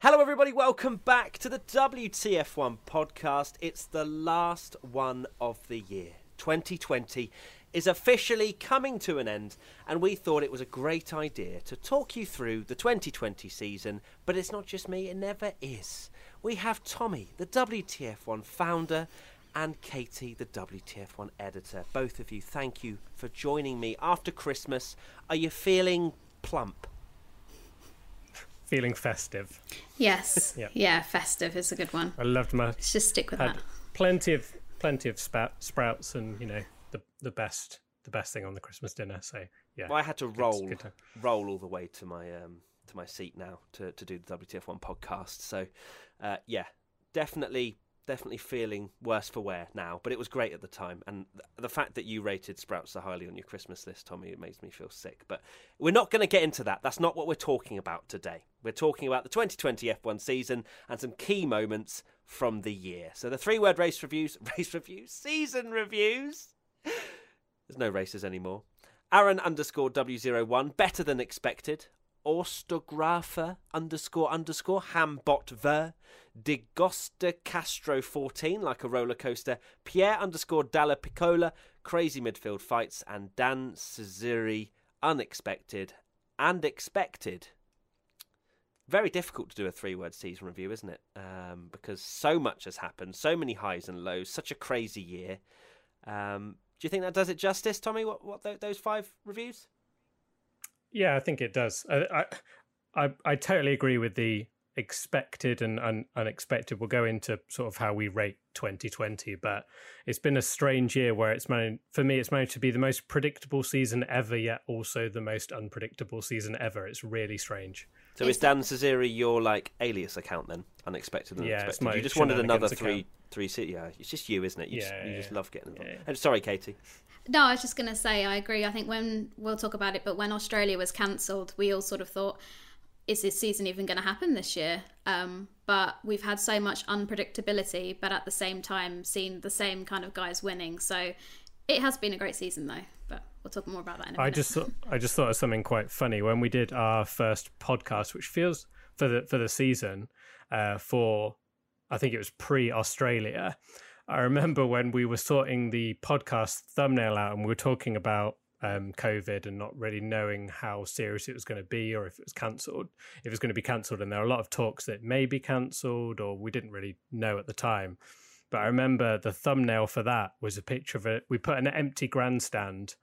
Hello, everybody. Welcome back to the WTF1 podcast. It's the last one of the year. 2020 is officially coming to an end, and we thought it was a great idea to talk you through the 2020 season. But it's not just me, it never is. We have Tommy, the WTF1 founder, and Katy, the WTF1 editor. Both of you, thank you for joining me after Christmas. Are you feeling plump? Feeling festive. Yes. Yep. Yeah, festive is a good one. I loved my. Let's just stick with that. Plenty of plenty of spout, sprouts and you know the the best the best thing on the Christmas dinner. So yeah. Well, I had to roll roll all the way to my um to my seat now to to do the WTF1 podcast. So uh, yeah, definitely definitely feeling worse for wear now, but it was great at the time. And the fact that you rated Sprouts so highly on your Christmas list, Tommy, it makes me feel sick. But we're not going to get into that. That's not what we're talking about today. We're talking about the 2020 F1 season and some key moments from the year. So the three word race reviews, race reviews, season reviews. There's no races anymore. Aaron underscore W01, better than expected. Orstographer underscore underscore Hambot ver. Digosta Castro 14 like a roller coaster. Pierre underscore Dalla Piccola. Crazy midfield fights. And Dan Cesari unexpected and expected. Very difficult to do a three word season review isn't it? Um, because so much has happened so many highs and lows such a crazy year. Um, do you think that does it justice Tommy what, what those five reviews yeah, I think it does. I I, I, totally agree with the expected and un- unexpected. We'll go into sort of how we rate 2020, but it's been a strange year where it's managed for me. It's managed to be the most predictable season ever, yet also the most unpredictable season ever. It's really strange. So is Dan Cesari your like alias account then? Unexpected and yeah, unexpected. You just wanted another three three. city. Yeah, it's just you, isn't it? You, yeah, just, you yeah, just love getting them. Yeah. sorry, Katy. No, I was just going to say I agree. I think when we'll talk about it, but when Australia was cancelled, we all sort of thought, is this season even going to happen this year? Um, but we've had so much unpredictability, but at the same time, seen the same kind of guys winning. So it has been a great season, though. But we'll talk more about that in a minute. I just thought, I just thought of something quite funny when we did our first podcast, which feels for the for the season uh, for I think it was pre Australia. I remember when we were sorting the podcast thumbnail out and we were talking about um, COVID and not really knowing how serious it was going to be or if it was cancelled, if it was going to be cancelled. And there were a lot of talks that may be cancelled or we didn't really know at the time. But I remember the thumbnail for that was a picture of it. We put an empty grandstand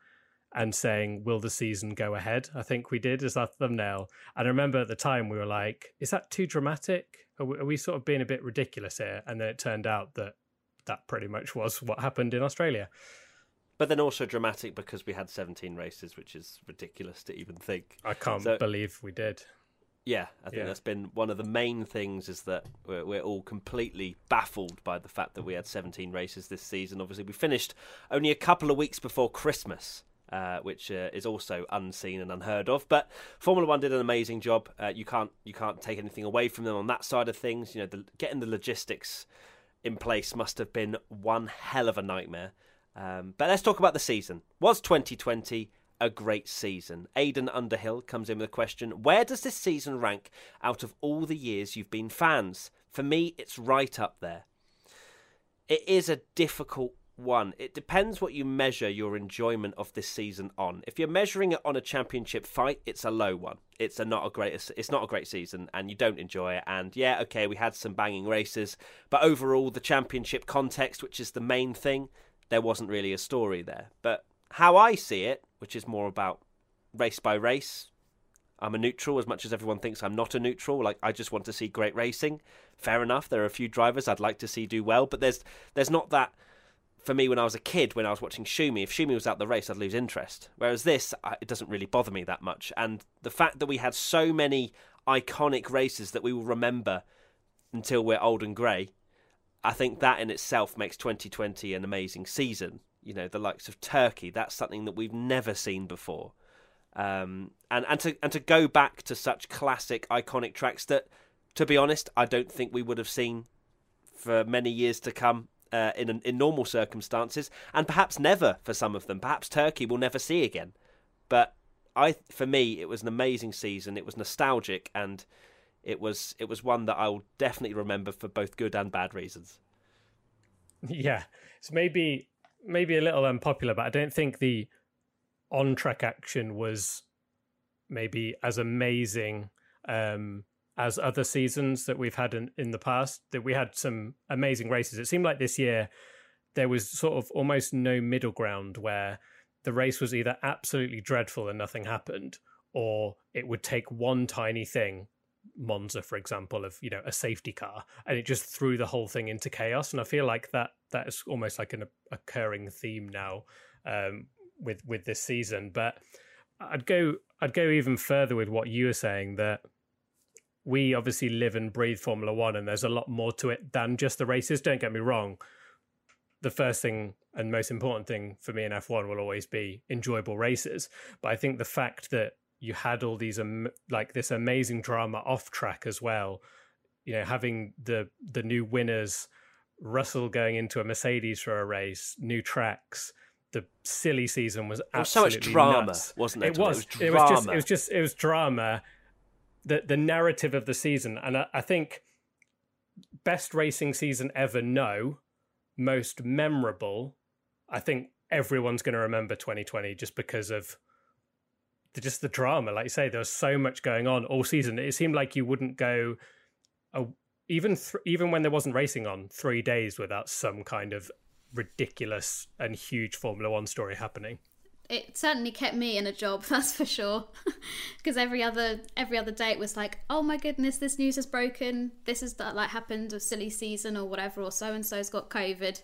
and saying, Will the season go ahead? I think we did as our thumbnail. And I remember at the time we were like, Is that too dramatic? Are we, are we sort of being a bit ridiculous here? And then it turned out that that pretty much was what happened in Australia. But then also dramatic because we had 17 races, which is ridiculous to even think. I can't so, believe we did. Yeah, I think yeah. that's been one of the main things is that we're, we're, all completely baffled by the fact that we had 17 races this season. Obviously, we finished only a couple of weeks before Christmas. Uh, which uh, is also unseen and unheard of. But Formula One did an amazing job. Uh, you can't you can't take anything away from them on that side of things. You know, the, getting the logistics in place must have been one hell of a nightmare. Um, but let's talk about the season. Was 2020 a great season? Aidan Underhill comes in with a question Where does this season rank out of all the years you've been fans? For me, it's right up there. It is a difficult one. It depends what you measure your enjoyment of this season on. If you're measuring it on a championship fight, it's a low one. It's a not a great it's not a great season and you don't enjoy it. And yeah, okay, we had some banging races, but overall the championship context, which is the main thing, there wasn't really a story there. But how I see it, which is more about race by race, I'm a neutral as much as everyone thinks I'm not a neutral. Like I just want to see great racing. Fair enough. There are a few drivers I'd like to see do well, but there's there's not that for me when I was a kid, when I was watching Schumi, if Schumi was out the race, I'd lose interest. Whereas this, it doesn't really bother me that much. And the fact that we had so many iconic races that we will remember until we're old and grey. I think that in itself makes 2020 an amazing season. You know, the likes of Turkey, that's something that we've never seen before. Um, and, and to and to go back to such classic, iconic tracks that, to be honest, I don't think we would have seen for many years to come uh, in in normal circumstances, and perhaps never for some of them. Perhaps Turkey will never see again. But I, for me, it was an amazing season. It was nostalgic, and it was it was one that I will definitely remember for both good and bad reasons. Yeah, it's maybe maybe a little unpopular, but I don't think the on track action was maybe as amazing um, as other seasons that we've had in, in the past. That we had some amazing races. It seemed like this year there was sort of almost no middle ground where the race was either absolutely dreadful and nothing happened, or it would take one tiny thing Monza, for example, of you know a safety car, and it just threw the whole thing into chaos. And I feel like that that is almost like an occurring theme now um, with with this season. But I'd go I'd go even further with what you were saying that we obviously live and breathe Formula One, and there's a lot more to it than just the races. Don't get me wrong. The first thing and most important thing for me in F1 will always be enjoyable races. But I think the fact that you had all these um, like this amazing drama off track as well. You know, having the the new winners, Russell going into a Mercedes for a race, new tracks. The silly season was absolutely so much drama, nuts. wasn't it? It was. It was, it was just. It was just. It was drama. The the narrative of the season, and I, I think best racing season ever. No, most memorable. I think everyone's going to remember 2020 just because of just the drama. Like you say, there was so much going on all season. It seemed like you wouldn't go a, even th- even when there wasn't racing on three days without some kind of ridiculous and huge Formula One story happening. It certainly kept me in a job, that's for sure. Because every other every other day it was like, oh my goodness, this news has broken. This is that like happened, a silly season or whatever, or so and so's got COVID.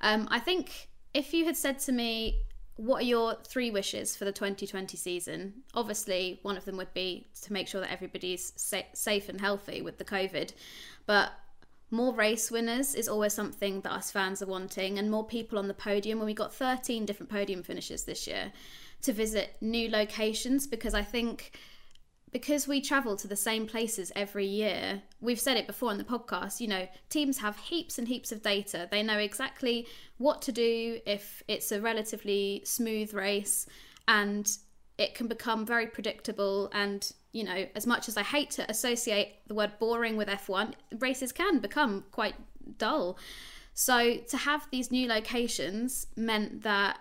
Um, I think if you had said to me what are your three wishes for the 2020 season? Obviously, one of them would be to make sure that everybody's sa- safe and healthy with the COVID, but more race winners is always something that us fans are wanting, and more people on the podium. When we got 13 different podium finishes this year, to visit new locations because I think because we travel to the same places every year, we've said it before in the podcast, you know, teams have heaps and heaps of data. They know exactly what to do if it's a relatively smooth race and it can become very predictable and you know as much as i hate to associate the word boring with f1 races can become quite dull so to have these new locations meant that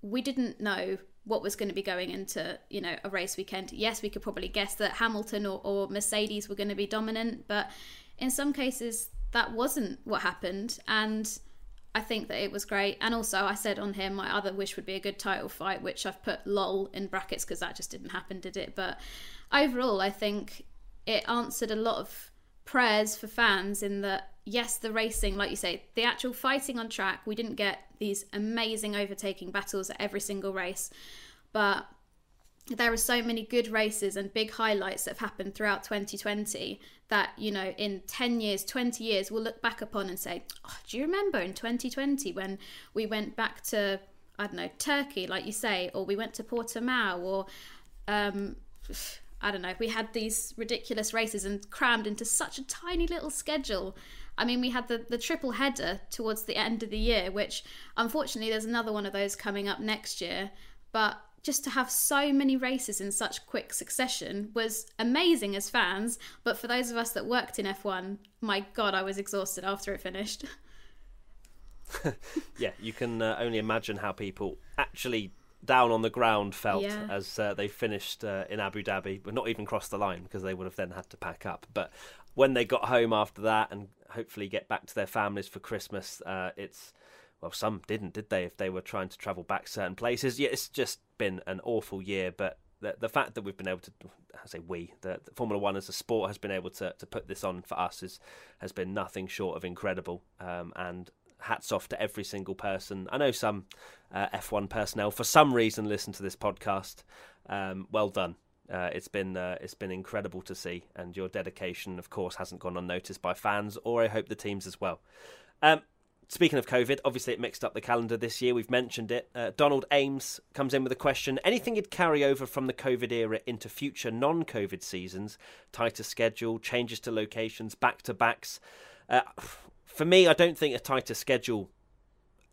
we didn't know what was going to be going into you know a race weekend yes we could probably guess that hamilton or, or mercedes were going to be dominant but in some cases that wasn't what happened and I think that it was great. And also, I said on here, my other wish would be a good title fight, which I've put lol in brackets because that just didn't happen, did it? But overall, I think it answered a lot of prayers for fans in that, yes, the racing, like you say, the actual fighting on track, we didn't get these amazing overtaking battles at every single race. But there are so many good races and big highlights that have happened throughout 2020 that you know in 10 years 20 years we'll look back upon and say oh, do you remember in 2020 when we went back to i don't know turkey like you say or we went to portimao or um, i don't know we had these ridiculous races and crammed into such a tiny little schedule I mean, we had the, the triple header towards the end of the year, which unfortunately there's another one of those coming up next year. But just to have so many races in such quick succession was amazing as fans. But for those of us that worked in F1, my God, I was exhausted after it finished. yeah, you can uh, only imagine how people actually down on the ground felt yeah. as uh, they finished uh, in Abu Dhabi, but not even crossed the line because they would have then had to pack up. But when they got home after that and hopefully get back to their families for Christmas, uh, it's well, some didn't, did they? If they were trying to travel back certain places, yeah, it's just been an awful year. But the the fact that we've been able to, I say we, the, the, Formula One as a sport has been able to to put this on for us is has been nothing short of incredible. Um, and hats off to every single person. I know some uh, F1 personnel for some reason listen to this podcast. Um, well done. Uh, it's been uh, it's been incredible to see, and your dedication, of course, hasn't gone unnoticed by fans, or I hope the teams as well. Um, speaking of COVID, obviously it mixed up the calendar this year. We've mentioned it. Uh, Donald Ames comes in with a question: Anything you'd carry over from the COVID era into future non-COVID seasons? Tighter schedule, changes to locations, back to backs. For me, I don't think a tighter schedule.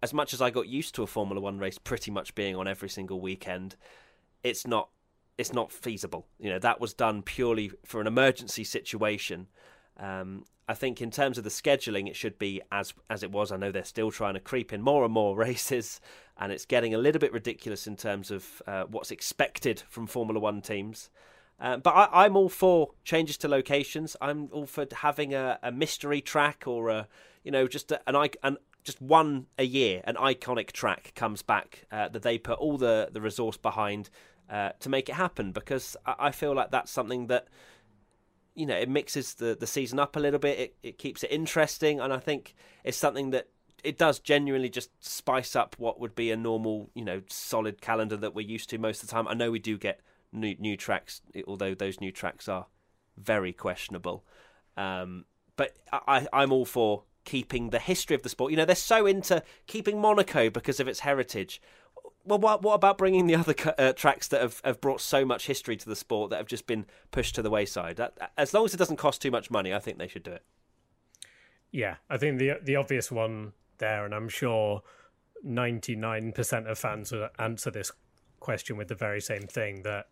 As much as I got used to a Formula One race pretty much being on every single weekend, it's not it's not feasible. You know, that was done purely for an emergency situation. Um, I think in terms of the scheduling, it should be as as it was. I know they're still trying to creep in more and more races, and it's getting a little bit ridiculous in terms of uh, what's expected from Formula One teams. Uh, but I, am all for changes to locations. I'm all for having a, a mystery track or a, you know, just an, an just one a year, an iconic track comes back uh, that they put all the the resource behind uh, to make it happen because I, I, feel like that's something that you know it mixes the, the season up a little bit it, it keeps it interesting and I think it's something that it does genuinely just spice up what would be a normal you know solid calendar that we're used to most of the time. I know we do get new new tracks although those new tracks are very questionable. Um, but I, I'm all for keeping the history of the sport. You know, they're so into keeping Monaco because of its heritage well, what, what about bringing the other uh, tracks that have, have brought so much history to the sport that have just been pushed to the wayside? That, as long as it doesn't cost too much money, I think they should do it. Yeah, I think the the obvious one there, and I'm sure 99% of fans will answer this question with the very same thing that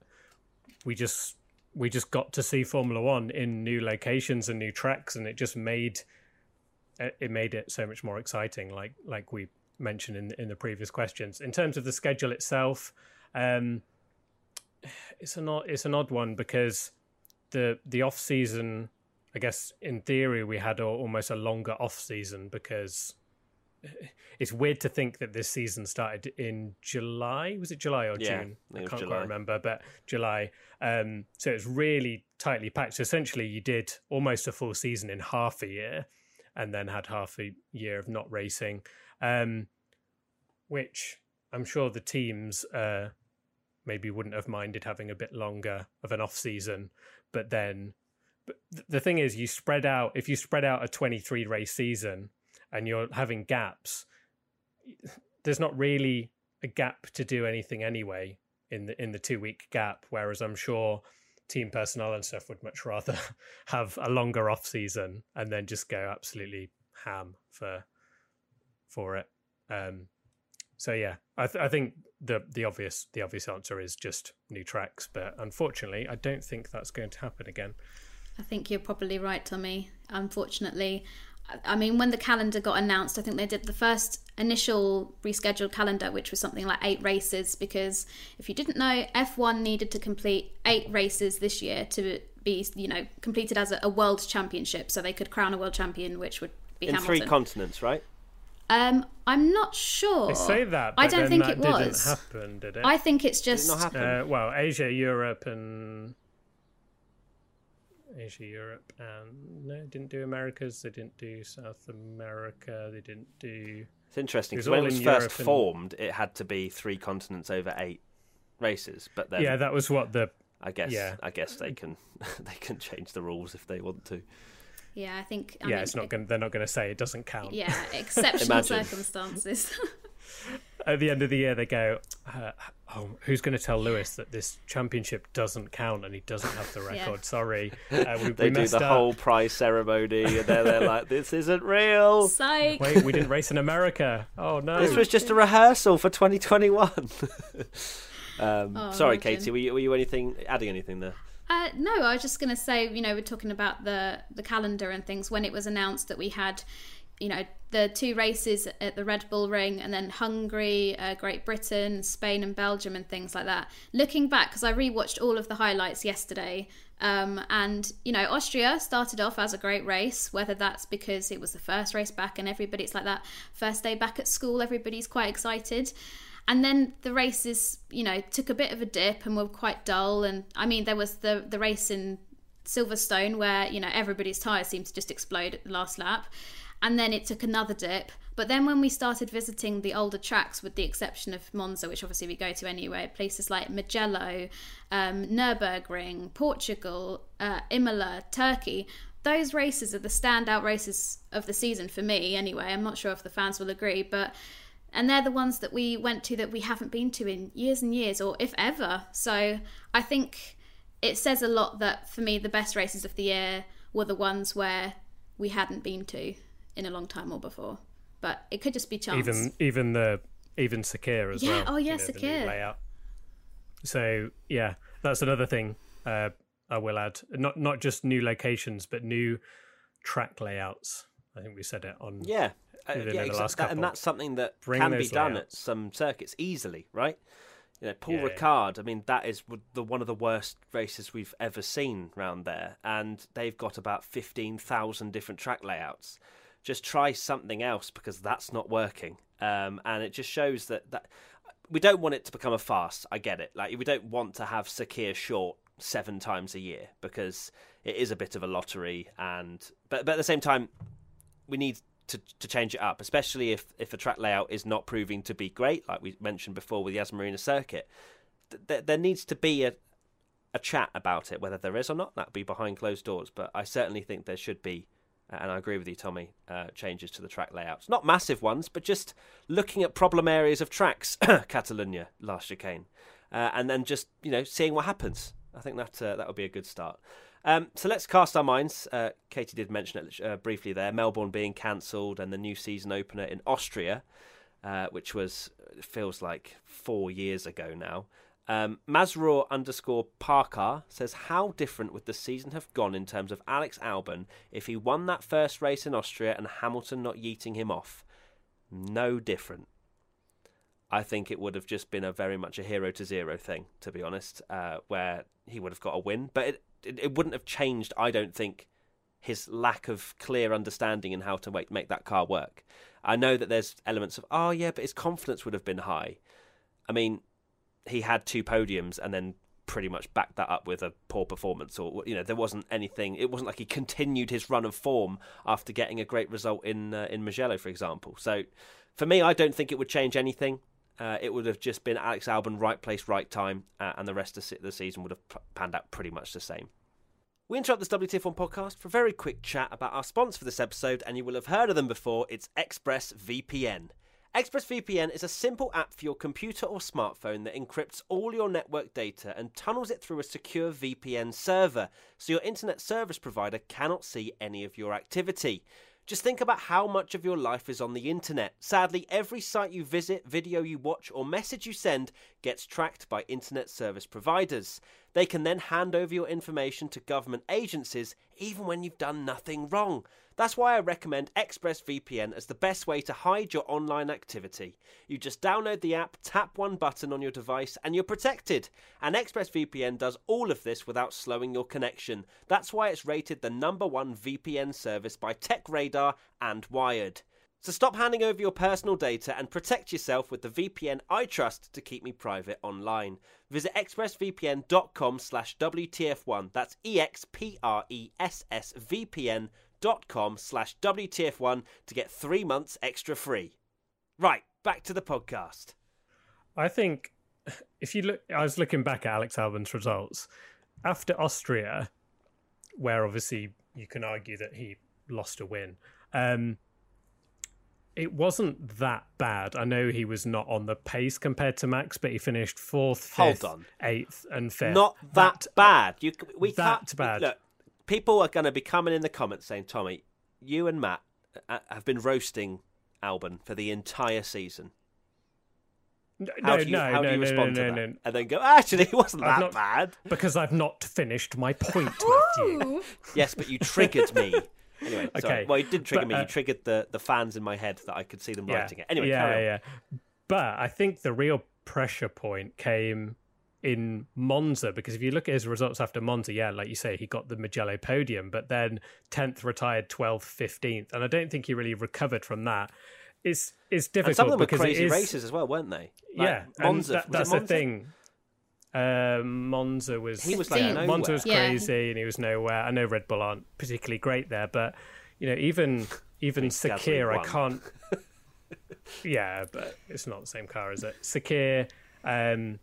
we just we just got to see Formula One in new locations and new tracks, and it just made it made it so much more exciting. Like like we mentioned in in the previous questions. In terms of the schedule itself, um, it's an odd, it's an odd one because the the off season, I guess in theory we had a, almost a longer off season because it's weird to think that this season started in July. Was it July or yeah, June? I, can't July. quite remember, but July. Um, so it's really tightly packed. So essentially, you did almost a full season in half a year, and then had half a year of not racing um, which I'm sure the teams uh, maybe wouldn't have minded having a bit longer of an off season. But then, but the thing is, you spread out if you spread out a 23 race season and you're having gaps, there's not really a gap to do anything anyway in the in the two week gap. Whereas I'm sure team personnel and stuff would much rather have a longer off season and then just go absolutely ham for for it. Um, so yeah, I, th- I think the the obvious the obvious answer is just new tracks, but unfortunately, I don't think that's going to happen again. I think you're probably right, Tommy. Unfortunately, I mean, when the calendar got announced, I think they did the first initial rescheduled calendar, which was something like eight races. Because if you didn't know, F1 needed to complete eight races this year to be, you know, completed as a, a world championship, so they could crown a world champion, which would be in Hamilton. three continents, right? Um, I'm not sure. They say that, I don't think it was. Happen, did it? I think it's just. It uh, well, Asia, Europe, and Asia, Europe, and no, didn't do Americas. They didn't do South America. They didn't do. It's interesting because when it was first formed, it had to be three continents over eight races. But then, yeah, that was what the. I guess. Yeah. I guess they can they can change the rules if they want to. Yeah, I think. I yeah, mean, it's not going. They're not going to say it doesn't count. Yeah, exceptional circumstances. At the end of the year, they go, uh, "Oh, who's going to tell Lewis that this championship doesn't count and he doesn't have the record? yeah. Sorry, uh, we, they we do the up. whole prize ceremony, and they're, they're like, "This isn't real." Psych. Wait, we didn't race in America. Oh no, this was just a rehearsal for 2021. um, oh, sorry, imagine. Katy. Were you, were you anything adding anything there? Uh, no, I was just going to say, you know, we're talking about the the calendar and things. When it was announced that we had, you know, the two races at the Red Bull Ring, and then Hungary, uh, Great Britain, Spain, and Belgium, and things like that. Looking back, because I rewatched all of the highlights yesterday, um, and you know, Austria started off as a great race. Whether that's because it was the first race back and everybody's like that first day back at school, everybody's quite excited. And then the races, you know, took a bit of a dip and were quite dull. And I mean, there was the the race in Silverstone, where you know everybody's tires seemed to just explode at the last lap, and then it took another dip. But then when we started visiting the older tracks, with the exception of Monza, which obviously we go to anyway, places like Mugello, um, Nurburgring, Portugal, uh, Imola, Turkey, those races are the standout races of the season for me. Anyway, I'm not sure if the fans will agree, but and they're the ones that we went to that we haven't been to in years and years, or if ever. So I think it says a lot that for me the best races of the year were the ones where we hadn't been to in a long time or before. But it could just be chance. Even even the even Sakhir as yeah. well. Oh yeah, you know, Sakhir. layout. So yeah, that's another thing uh, I will add. Not not just new locations, but new track layouts. I think we said it on yeah. Uh, yeah, exactly. last That- and that's something that Bring can be done layouts. at some circuits easily, right? You know, Paul Yeah, yeah. Ricard. I mean, that is the one of the worst races we've ever seen round there, and they've got about fifteen thousand different track layouts. Just try something else because that's not working, um, and it just shows that that we don't want it to become a farce. I get it. Like we don't want to have Sakhir short seven times a year because it is a bit of a lottery, and but but at the same time, we need to to change it up, especially if if a track layout is not proving to be great, like we mentioned before with the Yas Marina circuit. Th- th- there needs to be a a chat about it, whether there is or not. That'd be behind closed doors, but I certainly think there should be. And I agree with you, Tommy. Uh, changes to the track layouts, not massive ones, but just looking at problem areas of tracks, Catalonia, last chicane, uh, and then just you know seeing what happens. I think that uh, that would be a good start. Um, so let's cast our minds. Uh, Katy did mention it uh, briefly there. Melbourne being cancelled and the new season opener in Austria, uh, which was feels like four years ago now. Um, Mazror underscore Parker says, How different would the season have gone in terms of Alex Albon if he won that first race in Austria and Hamilton not yeeting him off? No different. I think it would have just been a very much a hero to zero thing, to be honest, uh, where he would have got a win. But it, it, it wouldn't have changed, I don't think, his lack of clear understanding in how to make, make that car work. I know that there's elements of, oh, yeah, but his confidence would have been high. I mean, he had two podiums and then pretty much backed that up with a poor performance or you know there wasn't anything it wasn't like he continued his run of form after getting a great result in uh, in Mugello for example so for me I don't think it would change anything uh, it would have just been Alex Albon right place right time uh, and the rest of the season would have panned out pretty much the same we interrupt this WTF1 podcast for a very quick chat about our sponsor for this episode, and you will have heard of them before. It's ExpressVPN. ExpressVPN is a simple app for your computer or smartphone that encrypts all your network data and tunnels it through a secure VPN server so your internet service provider cannot see any of your activity. Just think about how much of your life is on the internet. Sadly, every site you visit, video you watch, or message you send gets tracked by internet service providers. They can then hand over your information to government agencies even when you've done nothing wrong. That's why I recommend ExpressVPN as the best way to hide your online activity. You just download the app, tap one button on your device, and you're protected. And ExpressVPN does all of this without slowing your connection. That's why it's rated the number one VPN service by TechRadar and Wired. So stop handing over your personal data and protect yourself with the VPN I trust to keep me private online. Visit expressvpn.com slash WTF1. That's E-X-P-R-E-S-S-V-P-N dot com slash WTF1 to get three months extra free. Right, back to the podcast. I think if you look, I was looking back at Alex Albon's results after Austria, where obviously you can argue that he lost a win. Um, it wasn't that bad. I know he was not on the pace compared to Max, but he finished fourth, fifth, eighth, and fifth. Not that, bad. You, we that can't, bad. Look, people are going to be coming in the comments saying, Tommy, you and Matt uh, have been roasting Albon for the entire season. No, How no, do you, no, how no, do you no, respond no, to no, that? no. And then go, actually, it wasn't I've that not- bad. Because I've not finished my point, Matthew. Yes, but you triggered me. Anyway, sorry. Okay, Well, you did trigger but, me. uh, you triggered the, the fans in my head that I could see them writing it. Anyway, yeah, yeah. But I think the real pressure point came in Monza because if you look at his results after Monza, yeah, like you say, he got the Mugello podium, but then tenth retired, twelfth, fifteenth, and I don't think he really recovered from that. It's it's difficult And some of them were crazy it is, races as well, weren't they? Like yeah, Monza. that- was it that's the thing. Uh, Monza was he was like yeah, nowhere. Monza was Yeah. crazy and he was nowhere. I know Red Bull aren't particularly great there, but you know even even Gasly Sakhir, I can't. yeah, but it's not the same car, is it? Sakhir, um,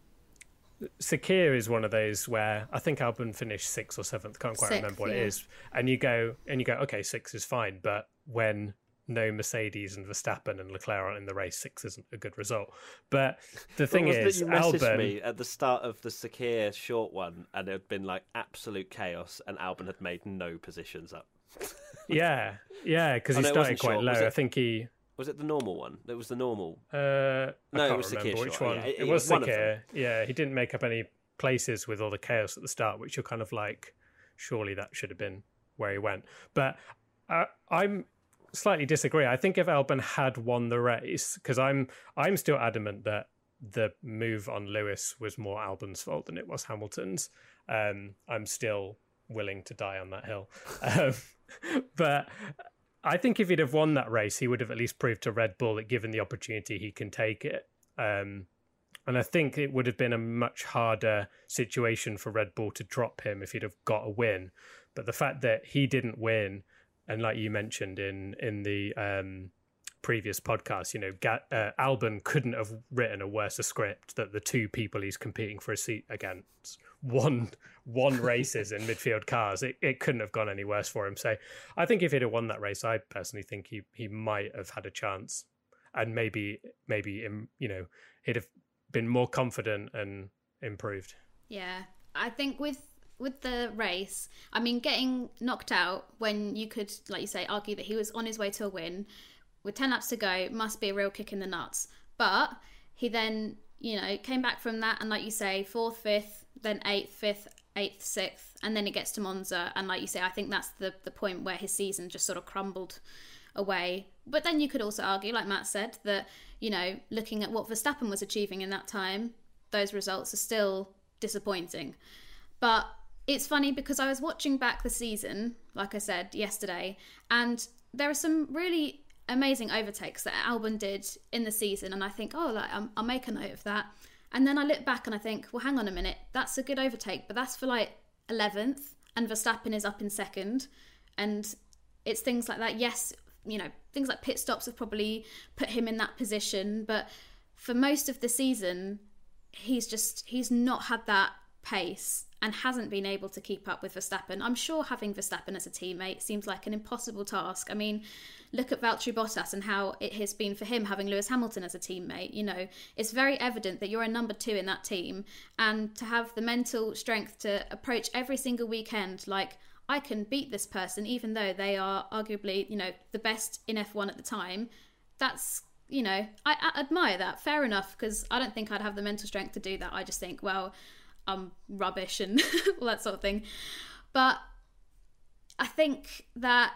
Sakhir is one of those where I think Albon finished sixth or seventh. Can't quite Sixth, remember what yeah. it is. And you go and you go, okay, six is fine, but when no Mercedes and Verstappen and Leclerc aren't in the race, six isn't a good result. But the thing What is, that you messaged Albon. me at the start of the Sakhir short one, and it had been like absolute chaos, and Albon had made no positions up. Yeah, yeah, because he started quite short, low. I think he. Was it the normal one? It was the normal. Uh, No, it was remember Sakhir which one. yeah, it- it, was was one of them. Sakhir. Yeah, he didn't make up any places with all the chaos at the start, which you're kind of like, surely that should have been where he went. But uh, I'm slightly disagree. I think if Albon had won the race, because I'm I'm still adamant that the move on Lewis was more Albon's fault than it was Hamilton's. Um, I'm still willing to die on that hill. Um, but I think if he'd have won that race, he would have at least proved to Red Bull that given the opportunity, he can take it. Um, and I think it would have been a much harder situation for Red Bull to drop him if he'd have got a win. But the fact that he didn't win, and like you mentioned in in the um, previous podcast, you know, Ga- uh, Albon couldn't have written a worse script that the two people he's competing for a seat against won won races in midfield cars. It, it couldn't have gone any worse for him. So I think if he'd have won that race, I personally think he he might have had a chance, and maybe maybe you know he'd have been more confident and improved. Yeah, I think with with the race, I mean, getting knocked out when you could, like you say, argue that he was on his way to a win with ten laps to go must be a real kick in the nuts. But he then, you know, came back from that, and like you say, fourth, fifth, then eighth, fifth, eighth, sixth, and then it gets to Monza, and like you say, I think that's the the point where his season just sort of crumbled away. But then you could also argue, like Matt said, that you know, looking at what Verstappen was achieving in that time, those results are still disappointing. But it's funny because I was watching back the season, like I said yesterday, and there are some really amazing overtakes that Albon did in the season, and I think, oh, like, I'll, I'll make a note of that. And then I look back and I think, well, hang on a minute, that's a good overtake, but that's for like 11th, and Verstappen is up in second, and it's things like that. Yes, you know, things like pit stops have probably put him in that position, but for most of the season, he's just he's not had that pace and hasn't been able to keep up with Verstappen. I'm sure having Verstappen as a teammate seems like an impossible task. I mean, look at Valtteri Bottas and how it has been for him having Lewis Hamilton as a teammate. You know, it's very evident that you're a number two in that team, and to have the mental strength to approach every single weekend like I can beat this person, even though they are arguably, you know, the best in F1 at the time. That's, you know, I, I admire that. Fair enough, because I don't think I'd have the mental strength to do that. I just think, well, I'm rubbish and all that sort of thing. But I think that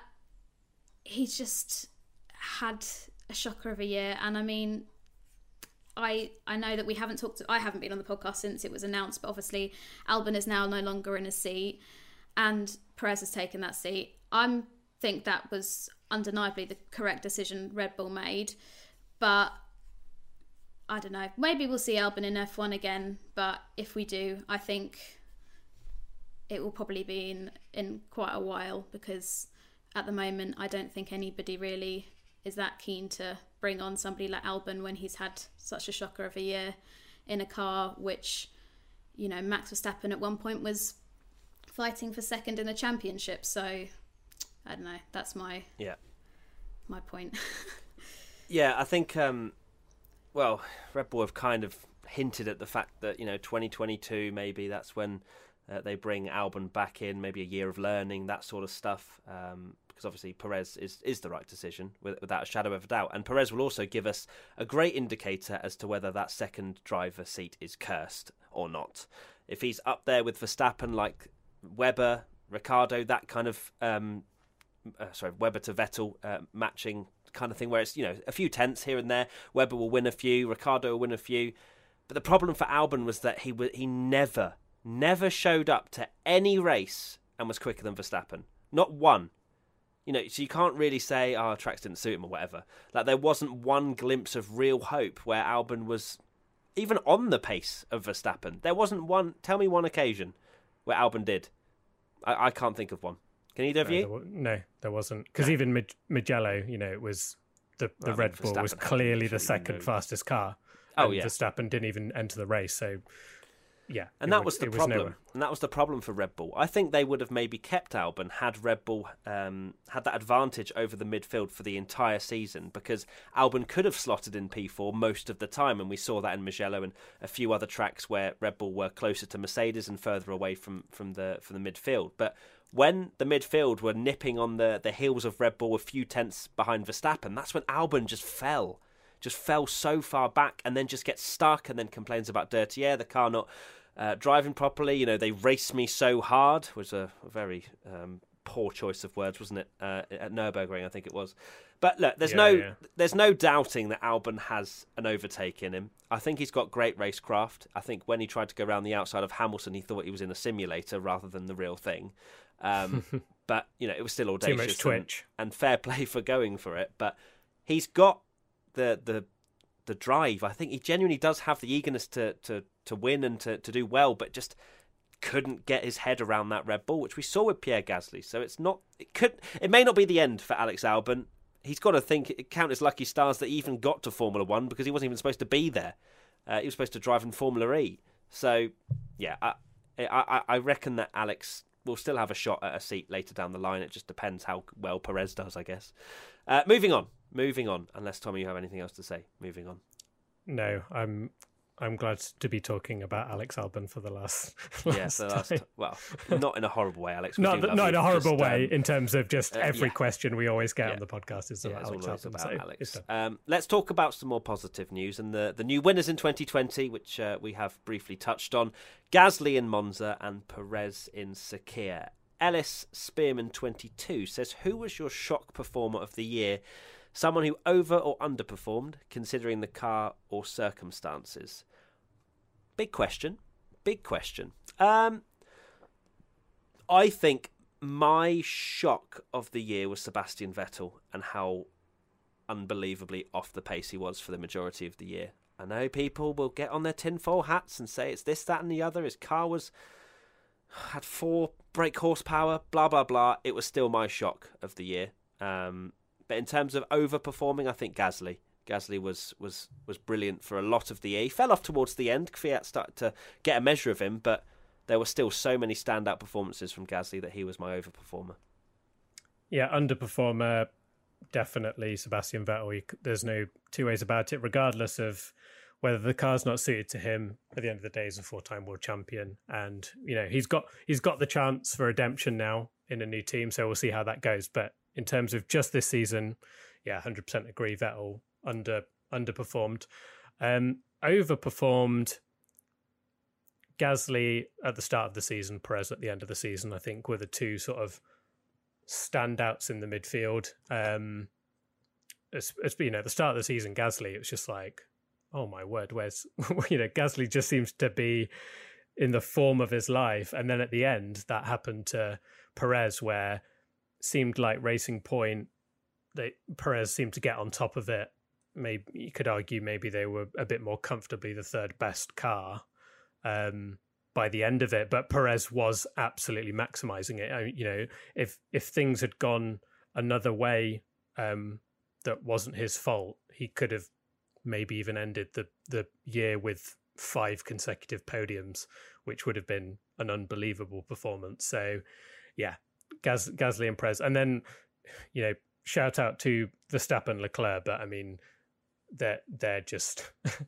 he's just had a shocker of a year. And I mean, I I know that we haven't talked. I haven't been on the podcast since it was announced, but obviously Albon is now no longer in a seat, and Perez has taken that seat. I think that was undeniably the correct decision Red Bull made, but I don't know. Maybe we'll see Albon in F1 again, but if we do, I think it will probably be in in quite a while because at the moment I don't think anybody really is that keen to bring on somebody like Albon when he's had such a shocker of a year in a car which you know Max Verstappen at one point was fighting for second in the championship so I don't know that's my Yeah. my point Yeah, I think. Um, well, Red Bull have kind of hinted at the fact that you know 2022 maybe that's when uh, they bring Albon back in, maybe a year of learning, that sort of stuff. Um, because obviously Perez is is the right decision without a shadow of a doubt, and Perez will also give us a great indicator as to whether that second driver seat is cursed or not. If he's up there with Verstappen, like Webber, Ricciardo, that kind of um, uh, sorry, Webber to Vettel uh, matching kind of thing, where it's you know a few tenths here and there. Webber will win a few, Ricciardo will win a few, but the problem for Albon was that he w- he never, never showed up to any race and was quicker than Verstappen. Not one. You know, so you can't really say, ah, "Oh, tracks didn't suit him" or whatever. Like there wasn't one glimpse of real hope where Albon was even on the pace of Verstappen. There wasn't one. Tell me one occasion where Albon did. I, I can't think of one. Can either of no, you? There no, there wasn't. Because even Mid- Mugello, you know, it was the the well, Red Bull was clearly the second fastest car. Oh yeah, Verstappen didn't even enter the race, so yeah, and that was, was the problem. Was and that was the problem for Red Bull. I think they would have maybe kept Albon had Red Bull um, had that advantage over the midfield for the entire season because Albon could have slotted in P4 most of the time, and we saw that in Mugello and a few other tracks where Red Bull were closer to Mercedes and further away from from the from the midfield. But when the midfield were nipping on the the heels of Red Bull a few tenths behind Verstappen, that's when Albon just fell just fell so far back and then just gets stuck and then complains about dirty air, the car not uh, driving properly. You know, they race me so hard was a, a very um, poor choice of words, wasn't it? Uh, at Nurburgring, I think it was. But look, there's yeah, no yeah. there's no doubting that Albon has an overtake in him. I think he's got great racecraft. I think when he tried to go around the outside of Hamilton, he thought he was in a simulator rather than the real thing. Um, but you know, it was still audacious. Too much twitch. And, and fair play for going for it. But he's got the the the drive. I think he genuinely does have the eagerness to to to win and to, to do well, but just couldn't get his head around that Red Bull, which we saw with Pierre Gasly. So it's not it could it may not be the end for Alex Albon. He's got to think count his lucky stars that he even got to Formula One because he wasn't even supposed to be there. Uh, he was supposed to drive in Formula E. So yeah, I, I I reckon that Alex will still have a shot at a seat later down the line. It just depends how well Perez does, I guess. Uh, moving on, moving on. Unless Tommy, you have anything else to say. Moving on. No, I'm I'm glad to be talking about Alex Albon for the last. last yeah, the last. Well, not in a horrible way, Alex. not not in a horrible just, way. Um, in terms of just uh, every yeah. question we always get yeah. on the podcast is about Alex Albon. About so Alex. Um, let's talk about some more positive news and the the new winners in 2020, which uh, we have briefly touched on: Gasly in Monza and Perez in Sakhir. Ellis Spearman 22 says, "Who was your shock performer of the year?" Someone who over or underperformed, considering the car or circumstances. Big question. Big question. Um, I think my shock of the year was Sebastian Vettel and how unbelievably off the pace he was for the majority of the year. I know people will get on their tinfoil hats and say it's this, that, and the other. His car was had four brake horsepower, blah blah blah. It was still my shock of the year. Um, but in terms of overperforming, I think Gasly. Gasly was was was brilliant for a lot of the year. He fell off towards the end. Kvyat started to get a measure of him, but there were still so many standout performances from Gasly that he was my overperformer. Yeah, underperformer, definitely Sebastian Vettel. There's no two ways about it. Regardless of whether the car's not suited to him, at the end of the day, he's a four-time world champion, and you know he's got he's got the chance for redemption now in a new team. So we'll see how that goes. But in terms of just this season, yeah, hundred percent agree. Vettel under underperformed, um, overperformed. Gasly at the start of the season, Perez at the end of the season, I think, were the two sort of standouts in the midfield. Um, it's, it's you know the start of the season, Gasly, it was just like, oh my word, where's you know Gasly just seems to be in the form of his life, and then at the end that happened to Perez, where seemed like Racing Point, they Perez seemed to get on top of it. Maybe you could argue maybe they were a bit more comfortably the third best car um, by the end of it, but Perez was absolutely maximizing it. I, you know, if if things had gone another way um, that wasn't his fault, he could have maybe even ended the the year with five consecutive podiums, which would have been an unbelievable performance. So, yeah, Gas, Gasly and Perez, and then you know shout out to Verstappen, Leclerc, but I mean they're they're just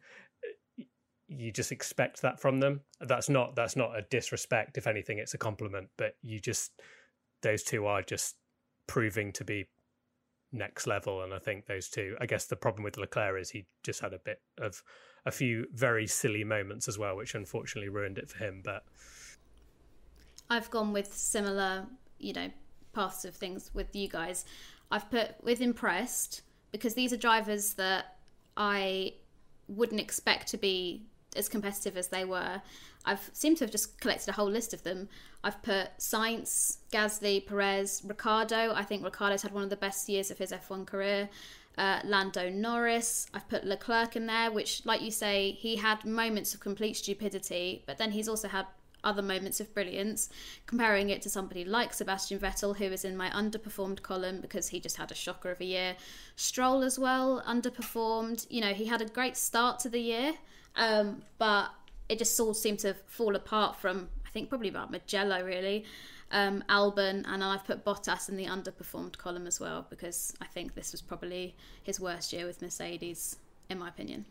you just expect that from them. That's not that's not a disrespect. If anything, it's a compliment. But you just those two are just proving to be next level. And I think those two. I guess the problem with Leclerc is he just had a bit of a few very silly moments as well, which unfortunately ruined it for him. But I've gone with similar you know paths of things with you guys. I've put with impressed because these are drivers that I wouldn't expect to be as competitive as they were, I've seemed to have just collected a whole list of them. I've put Sainz, Gasly, Perez, Ricciardo. I think Ricciardo's had one of the best years of his F1 career. Uh, Lando Norris. I've put Leclerc in there, which, like you say, he had moments of complete stupidity, but then he's also had other moments of brilliance. Comparing it to somebody like Sebastian Vettel, who is in my underperformed column because he just had a shocker of a year. Stroll as well, underperformed. You know, he had a great start to the year, um, but it just all seemed to fall apart from I think probably about Mugello really. Um, Albon and I've put Bottas in the underperformed column as well because I think this was probably his worst year with Mercedes, in my opinion.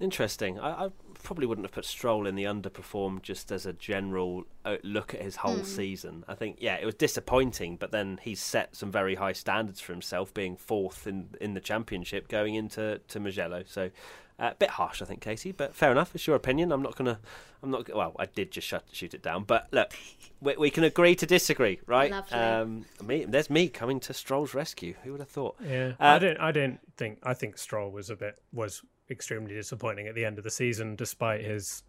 Interesting. I, I, probably wouldn't have put Stroll in the underperform just as a general uh, look at his whole mm. season. I think, yeah, it was disappointing, but then he's set some very high standards for himself, being fourth in in the championship going into to Mugello. So a uh, bit harsh, I think, Katy, but fair enough. It's your opinion. I'm not gonna. I'm not. Well, I did just shut, shoot it down, but look, we, we can agree to disagree, right? Lovely. Um, me, there's me coming to Stroll's rescue. Who would have thought? Yeah, uh, I don't. I don't think. I think Stroll was a bit was extremely disappointing at the end of the season, despite his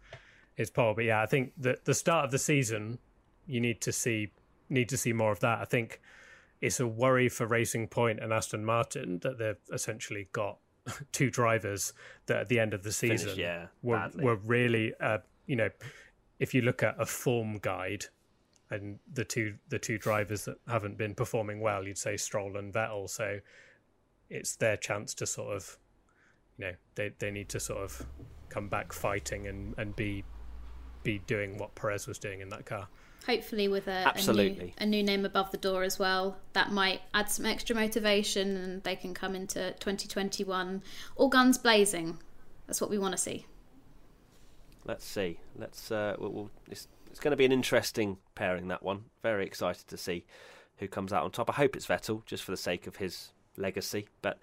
his pole. But yeah, I think that the start of the season, you need to see need to see more of that. I think it's a worry for Racing Point and Aston Martin that they've essentially got two drivers that at the end of the season Finish, yeah, were were really uh, you know if you look at a form guide and the two the two drivers that haven't been performing well you'd say Stroll and Vettel so it's their chance to sort of you know they they need to sort of come back fighting and and be be doing what Perez was doing in that car. Hopefully with a, a, new, a new name above the door as well. That might add some extra motivation and they can come into 2021 all guns blazing. That's what we want to see. Let's see. Let's uh we'll, we'll, it's, it's going to be an interesting pairing that one. Very excited to see who comes out on top. I hope it's vettel just for the sake of his legacy but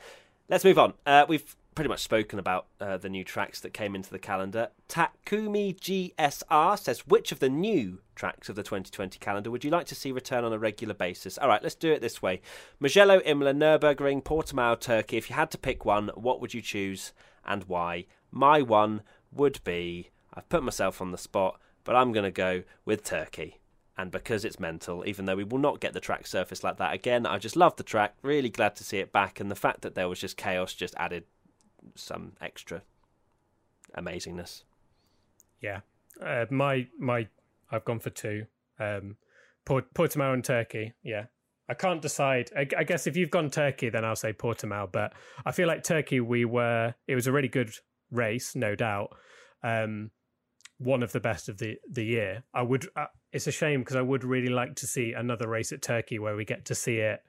let's move on. Uh, we've pretty much spoken about uh, the new tracks that came into the calendar. Takumi GSR says, which of the new tracks of the 2020 calendar would you like to see return on a regular basis? All right, let's do it this way. Mugello, Imola, Nürburgring, Portimao, Turkey. If you had to pick one, what would you choose and why? My one would be, I've put myself on the spot, but I'm going to go with Turkey and because it's mental, even though we will not get the track surface like that again, I just love the track. Really glad to see it back, and the fact that there was just chaos just added some extra amazingness. Yeah, uh, my my I've gone for two. Um, Port- Portimao and Turkey. Yeah, I can't decide. I, I, guess if you've gone Turkey, then I'll say Portimao. But I feel like Turkey, we were. It was a really good race, no doubt. Um, one of the best of the the year. I would. Uh, it's a shame because I would really like to see another race at Turkey where we get to see it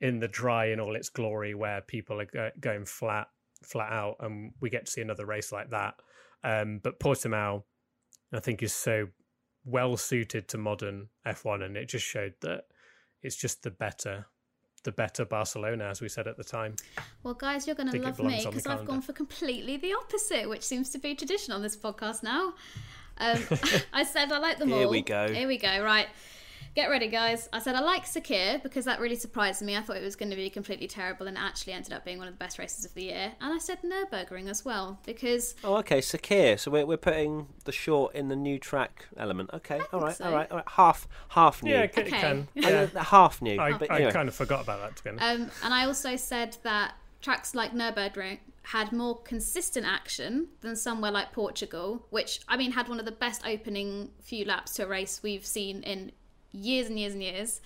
in the dry in all its glory, where people are go- going flat flat out, and we get to see another race like that. Um, but Portimao, I think, is so well suited to modern F1, and it just showed that it's just the better, the better Barcelona, as we said at the time. Well, guys, you're going to love me because I've gone for completely the opposite, which seems to be tradition on this podcast now. Um, I said I like them all. Here we go. Here we go. Right. Get ready, guys. I said I like Sakhir because that really surprised me. I thought it was going to be completely terrible and actually ended up being one of the best races of the year. And I said Nürburgring as well because. Oh, okay. Sakhir. So we're, we're putting the short in the new track element. Okay. All right. So. All right. All right. Half half new. Yeah, okay. can. Yeah. half new. I, but, I kind of forgot about that to be honest. Um, and I also said that tracks like Nürburgring had more consistent action than somewhere like Portugal, which I mean had one of the best opening few laps to a race we've seen in years and years and years.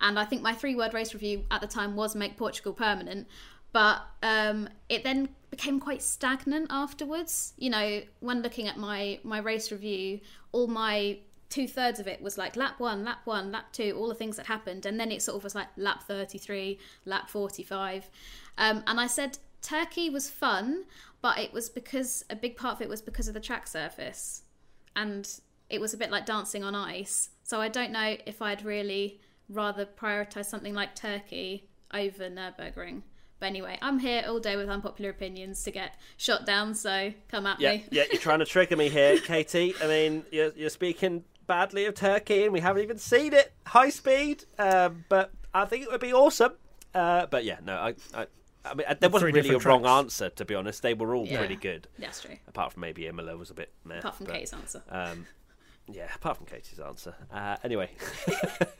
And I think my three word race review at the time was make Portugal permanent. But um, it then became quite stagnant afterwards. You know, when looking at my my race review, all my two thirds of it was like lap one, lap one, lap two, all the things that happened, and then it sort of was like lap thirty three, lap forty five, um, and I said Turkey was fun, but it was because a big part of it was because of the track surface, and it was a bit like dancing on ice. So I don't know if I'd really rather prioritize something like Turkey over Nurburgring. But anyway, I'm here all day with unpopular opinions to get shot down. So come at yeah, me. yeah, you're trying to trigger me here, Katy. I mean, you're, you're speaking badly of Turkey, and we haven't even seen it high speed. Um, but I think it would be awesome. Uh, but yeah, no, I, I I mean, there wasn't really a wrong answer, to be honest. They were all Yeah. pretty good, That's true. apart from maybe Imola was a bit meh. Apart from but, Kate's answer. Um, yeah, apart from Katy's answer. Uh, anyway,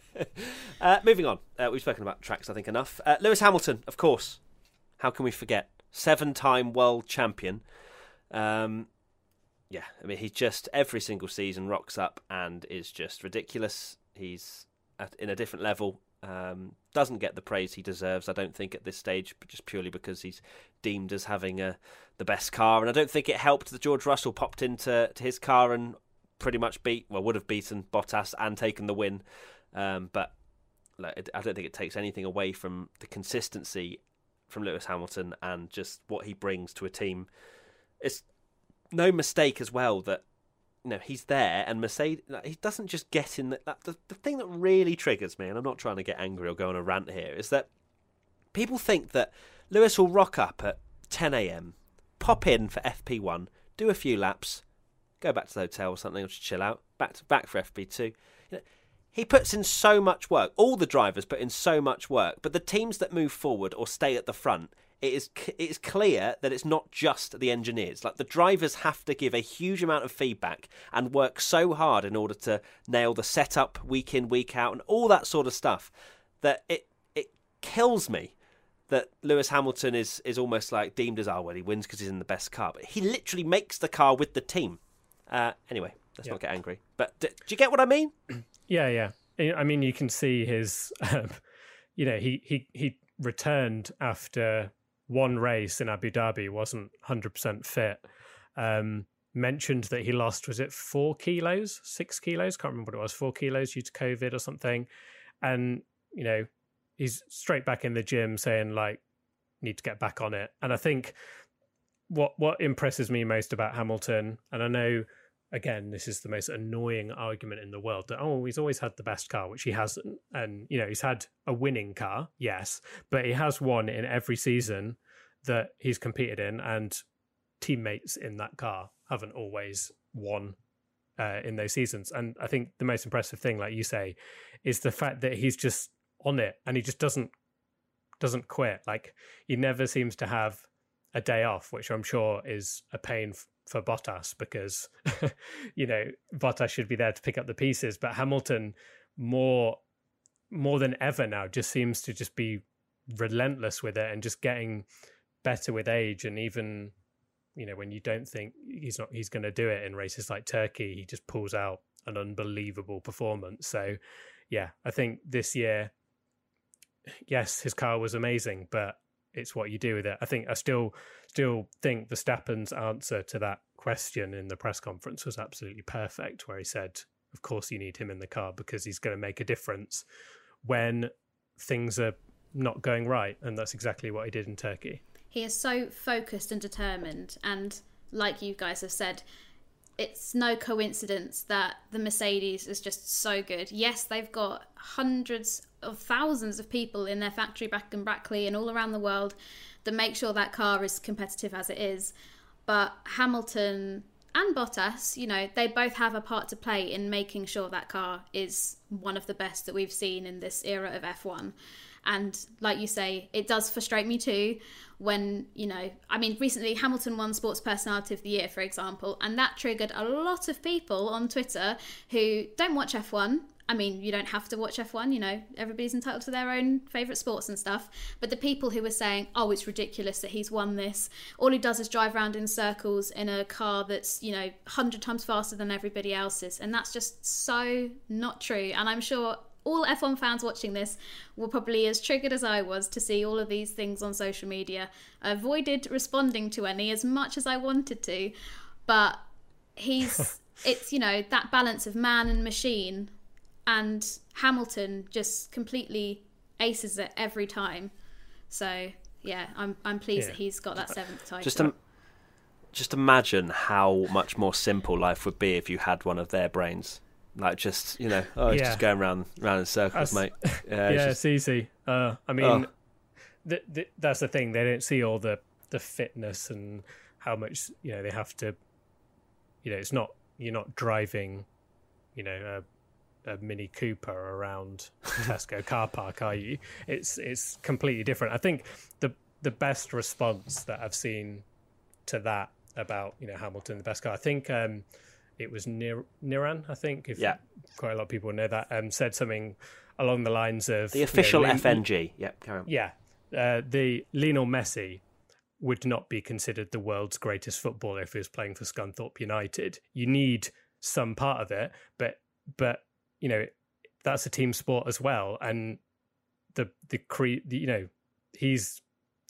uh, moving on. Uh, we've spoken about tracks, I think, enough. Uh, Lewis Hamilton, of course. How can we forget? Seven-time world champion. Um, yeah, I mean, he just every single season rocks up and is just ridiculous. He's at, in a different level. Um, doesn't get the praise he deserves, I don't think, at this stage, just purely because he's deemed as having a, the best car. And I don't think it helped that George Russell popped into to his car and pretty much beat, well, would have beaten Bottas and taken the win. Um, but like, I don't think it takes anything away from the consistency from Lewis Hamilton and just what he brings to a team. It's no mistake as well that you know he's there and Mercedes he doesn't just get in the, that, the, the thing that really triggers me and I'm not trying to get angry or go on a rant here is that people think that Lewis will rock up at 10 a.m. pop in for FP1 do a few laps go back to the hotel or something or just chill out back to, back for FP2 you know, he puts in so much work all the drivers put in so much work but the teams that move forward or stay at the front it is it is clear that it's not just the engineers. Like the drivers have to give a huge amount of feedback and work so hard in order to nail the setup week in week out and all that sort of stuff that it it kills me that Lewis Hamilton is is almost like deemed as oh well he wins because he's in the best car, but he literally makes the car with the team. Uh, anyway, let's Yeah. not get angry. But d- do you get what I mean? Yeah, yeah. I I mean, you can see his, um, you know, he he he returned after one race in Abu Dhabi, wasn't hundred percent fit. Um, mentioned that he lost was it four kilos, six kilos? Can't remember what it was. Four kilos due to COVID or something. And you know, he's straight back in the gym saying like, need to get back on it. And I think what what impresses me most about Hamilton, and I know again, this is the most annoying argument in the world that, oh, he's always had the best car, which he hasn't. And, you know, he's had a winning car, yes, but he has won in every season that he's competed in, and teammates in that car haven't always won uh, in those seasons. And I think the most impressive thing, like you say, is the fact that he's just on it and he just doesn't doesn't quit. Like he never seems to have a day off, which I'm sure is a pain for Bottas because you know Bottas should be there to pick up the pieces, but Hamilton more more than ever now just seems to just be relentless with it and just getting better with age. And even you know when you don't think he's not he's going to do it in races like Turkey he just pulls out an unbelievable performance. So yeah I think this year yes his car was amazing but it's what you do with it. I think I still still think Verstappen's answer to that question in the press conference was absolutely perfect where he said of course you need him in the car because he's going to make a difference when things are not going right and that's exactly what he did in Turkey He is so focused and determined, and like you guys have said, it's no coincidence that the Mercedes is just so good. Yes, they've got hundreds of thousands of people in their factory back in Brackley and all around the world that make sure that car is competitive as it is. But Hamilton and Bottas, you know, they both have a part to play in making sure that car is one of the best that we've seen in this era of F1. And like you say, it does frustrate me too when, you know, I mean, recently Hamilton won Sports Personality of the Year, for example, and that triggered a lot of people on Twitter who don't watch F1. I mean, you don't have to watch F1, you know, everybody's entitled to their own favourite sports and stuff. But the people who were saying, oh, it's ridiculous that he's won this, all he does is drive around in circles in a car that's, you know, 100 times faster than everybody else's. And that's just so not true. And I'm sure all F1 fans watching this were probably as triggered as I was to see all of these things on social media. I avoided responding to any as much as I wanted to, but he's it's you know that balance of man and machine, and Hamilton just completely aces it every time. So yeah, I'm I'm pleased Yeah. that he's got that seventh title. Just um, just imagine how much more simple life would be if you had one of their brains. Like just you know, oh, it's Yeah. just going round round in circles, That's- mate. Yeah, it's just- it's easy. Uh, I mean, Oh. th- th- that's the thing. They don't see all the the fitness and how much you know they have to. You know, it's not you're not driving, you know, a, a Mini Cooper around Tesco car park, are you? It's it's completely different. I think the the best response that I've seen to that about you know Hamilton the best car. I think um, it was Nir- Niran. I think if yeah. quite a lot of people know that um, said something along the lines of the official you know, FNG. Yep, carry on. Yeah, uh, the Lionel Messi would not be considered the world's greatest footballer if he was playing for Scunthorpe United. You need some part of it, but but you know that's a team sport as well, and the the cre- the, you know he's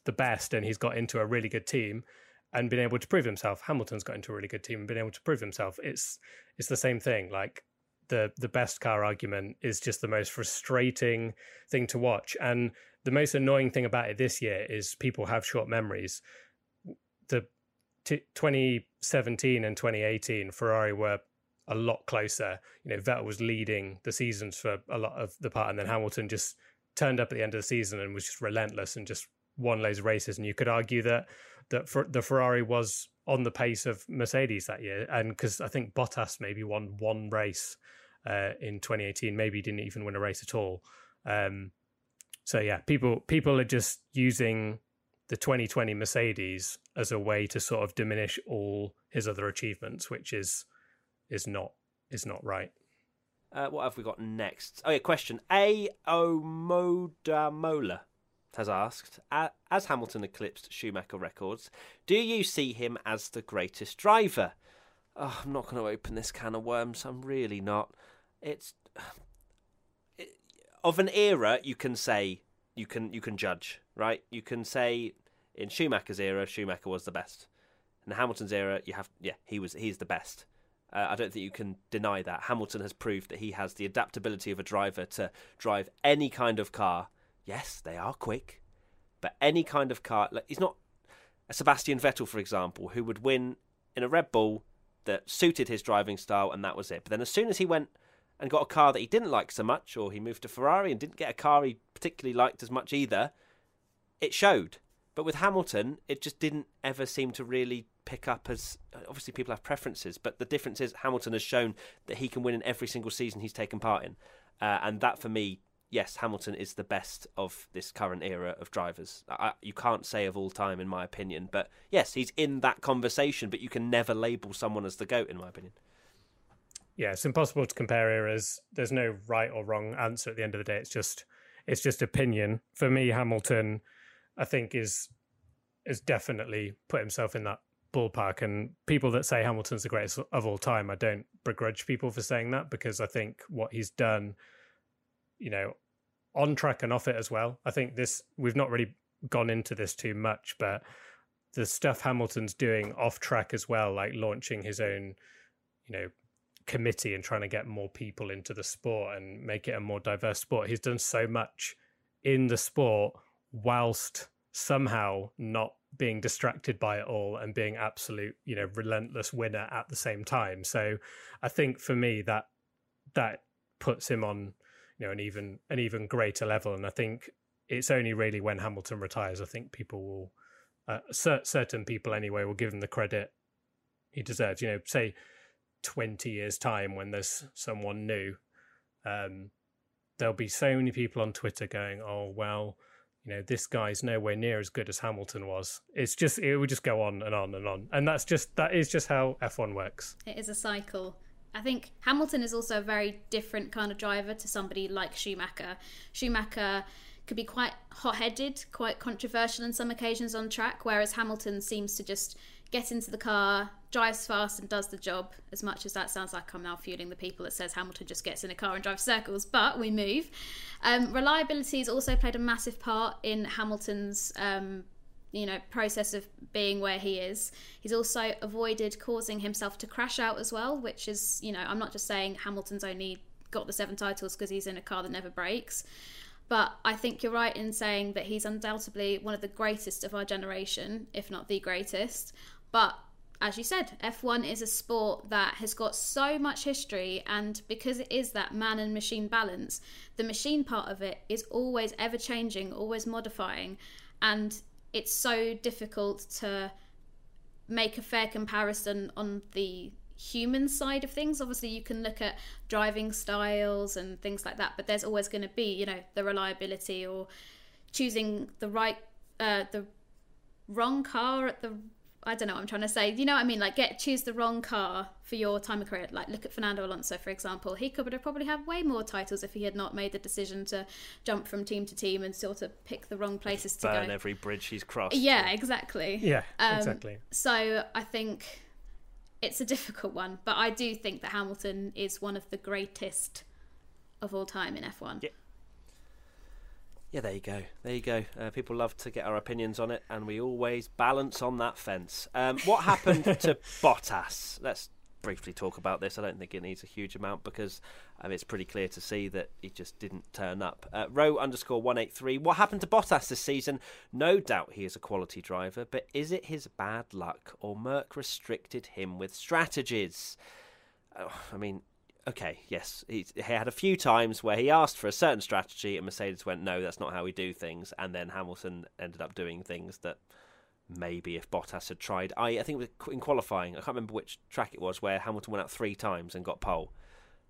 the best and he's got into a really good team and been able to prove himself. Hamilton's got into a really good team and been able to prove himself. It's it's the same thing. Like the the best car argument is just the most frustrating thing to watch. And the most annoying thing about it this year is people have short memories. The t- 2017 and 2018 Ferrari were a lot closer. You know, Vettel was leading the seasons for a lot of the part, and then Hamilton just turned up at the end of the season and was just relentless and just won loads of races. And you could argue that that for, the Ferrari was on the pace of Mercedes that year, and because I think Bottas maybe won one race uh, in 2018, maybe didn't even win a race at all. Um, so yeah, people people are just using the 2020 Mercedes as a way to sort of diminish all his other achievements, which is is not is not right. Uh, what have we got next? Oh yeah, question. A O Modamola has asked, as Hamilton eclipsed Schumacher records, do you see him as the greatest driver? Oh, I'm not going to open this can of worms. I'm really not. It's it, of an era you can say you can you can judge, right? You can say in Schumacher's era, Schumacher was the best. In Hamilton's era, you have yeah, he was he's the best. Uh, I don't think you can deny that. Hamilton has proved that he has the adaptability of a driver to drive any kind of car Yes, they are quick, but any kind of car, like, he's not a Sebastian Vettel, for example, who would win in a Red Bull that suited his driving style, and that was it. But then as soon as he went and got a car that he didn't like so much, or he moved to Ferrari and didn't get a car he particularly liked as much either, it showed. But with Hamilton, it just didn't ever seem to really pick up as obviously people have preferences, but the difference is Hamilton has shown that he can win in every single season he's taken part in. Uh, and that for me yes, Hamilton is the best of this current era of drivers. I, you can't say of all time, in my opinion, but yes, he's in that conversation. But you can never label someone as the goat, in my opinion. Yeah, it's impossible to compare eras. There's no right or wrong answer at the end of the day. It's just it's just opinion. For me, Hamilton, I think is is definitely put himself in that ballpark. And people that say Hamilton's the greatest of all time, I don't begrudge people for saying that because I think what he's done you know, on track and off it as well. I think this we've not really gone into this too much, but the stuff Hamilton's doing off track as well, like launching his own, you know, committee and trying to get more people into the sport and make it a more diverse sport. He's done so much in the sport whilst somehow not being distracted by it all and being absolute, you know, relentless winner at the same time. So I think for me that that puts him on you know an even an even greater level. And I think it's only really when Hamilton retires, I think people will, uh, certain people anyway, will give him the credit he deserves. You know, say twenty years time when there's someone new, um, there'll be so many people on Twitter going, "Oh well." You know, this guy's nowhere near as good as Hamilton was. It's just it would just go on and on and on, and that's just that is just how F1 works. It is a cycle. I think Hamilton is also a very different kind of driver to somebody like Schumacher. Schumacher could be quite hot headed, quite controversial in some occasions on track, whereas Hamilton seems to just get into the car, drives fast, and does the job. As much as that sounds like I'm now fueling the people that says Hamilton just gets in a car and drives circles, but we move. Um, reliability has also played a massive part in Hamilton's um, you know process of being where he is he's also avoided causing himself to crash out as well which is you know i'm not just saying hamilton's only got the seven titles because he's in a car that never breaks but i think you're right in saying that he's undoubtedly one of the greatest of our generation if not the greatest but as you said, F1 is a sport that has got so much history, and because it is that man and machine balance, the machine part of it is always ever changing, always modifying. And it's so difficult to make a fair comparison on the human side of things. Obviously, you can look at driving styles and things like that, but there's always going to be, you know, the reliability or choosing the right uh, the wrong car at the I don't know what I'm trying to say. You know what I mean? Like get choose the wrong car for your time of career. Like look at Fernando Alonso for example. He could have probably had way more titles if he had not made the decision to jump from team to team and sort of pick the wrong places to Burn go. every bridge he's crossed. Yeah, exactly. Yeah, Um, exactly. So I think it's a difficult one, but I do think that Hamilton is one of the greatest of all time in F1. Yeah. Yeah, there you go. There you go. Uh, people love to get our opinions on it, and we always balance on that fence. Um, what happened to Bottas? Let's briefly talk about this. I don't think it needs a huge amount because um, it's pretty clear to see that he just didn't turn up. Uh, row underscore 183. What happened to Bottas this season? No doubt he is a quality driver, but is it his bad luck or Merc restricted him with strategies? Oh, I mean, okay, yes, he, he had a few times where he asked for a certain strategy and Mercedes went, no, that's not how we do things. And then Hamilton ended up doing things that maybe if Bottas had tried. I, I think it was in qualifying, I can't remember which track it was, where Hamilton went out three times and got pole.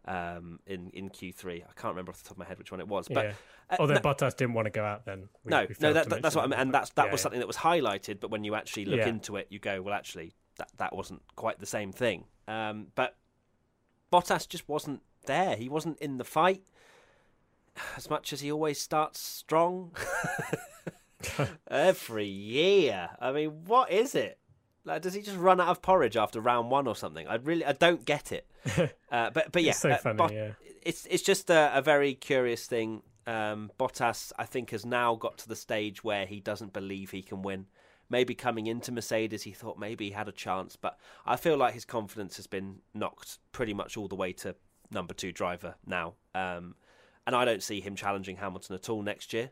Um, in in Q3, I can't remember off the top of my head which one it was, but yeah. uh, Although no- Bottas didn't want to go out then. We- no, we no, that, that- that's what I mean, and that's that Yeah, was yeah. something that was highlighted. But when you actually look into it, you go, well, actually, that that wasn't quite the same thing. Um, but Bottas just wasn't there. He wasn't in the fight as much as he always starts strong. Every year, I mean, what is it? Like, does he just run out of porridge after round one or something? I really, I don't get it. Uh, but but yeah, It's so uh, funny, Bot- yeah. it's it's just a, a very curious thing. Um, Bottas, I think, has now got to the stage where he doesn't believe he can win. Maybe coming into Mercedes, he thought maybe he had a chance, but I feel like his confidence has been knocked pretty much all the way to number two driver now. Um, and I don't see him challenging Hamilton at all next year.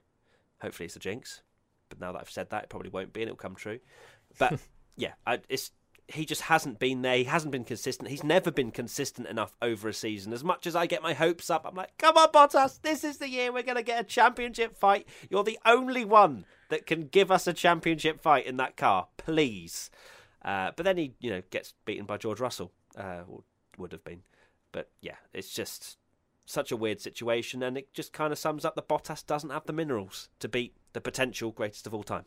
Hopefully, it's a jinx. But now that I've said that, it probably won't be, and it'll come true. But yeah, I, it's he just hasn't been there. He hasn't been consistent. He's never been consistent enough over a season. As much as I get my hopes up, I'm like, come on, Bottas, this is the year we're going to get a championship fight. You're the only one that can give us a championship fight in that car, please. Uh, but then he, you know, gets beaten by George Russell, uh, or would have been. But yeah, it's just such a weird situation, and it just kind of sums up that Bottas doesn't have the minerals to beat the potential greatest of all time.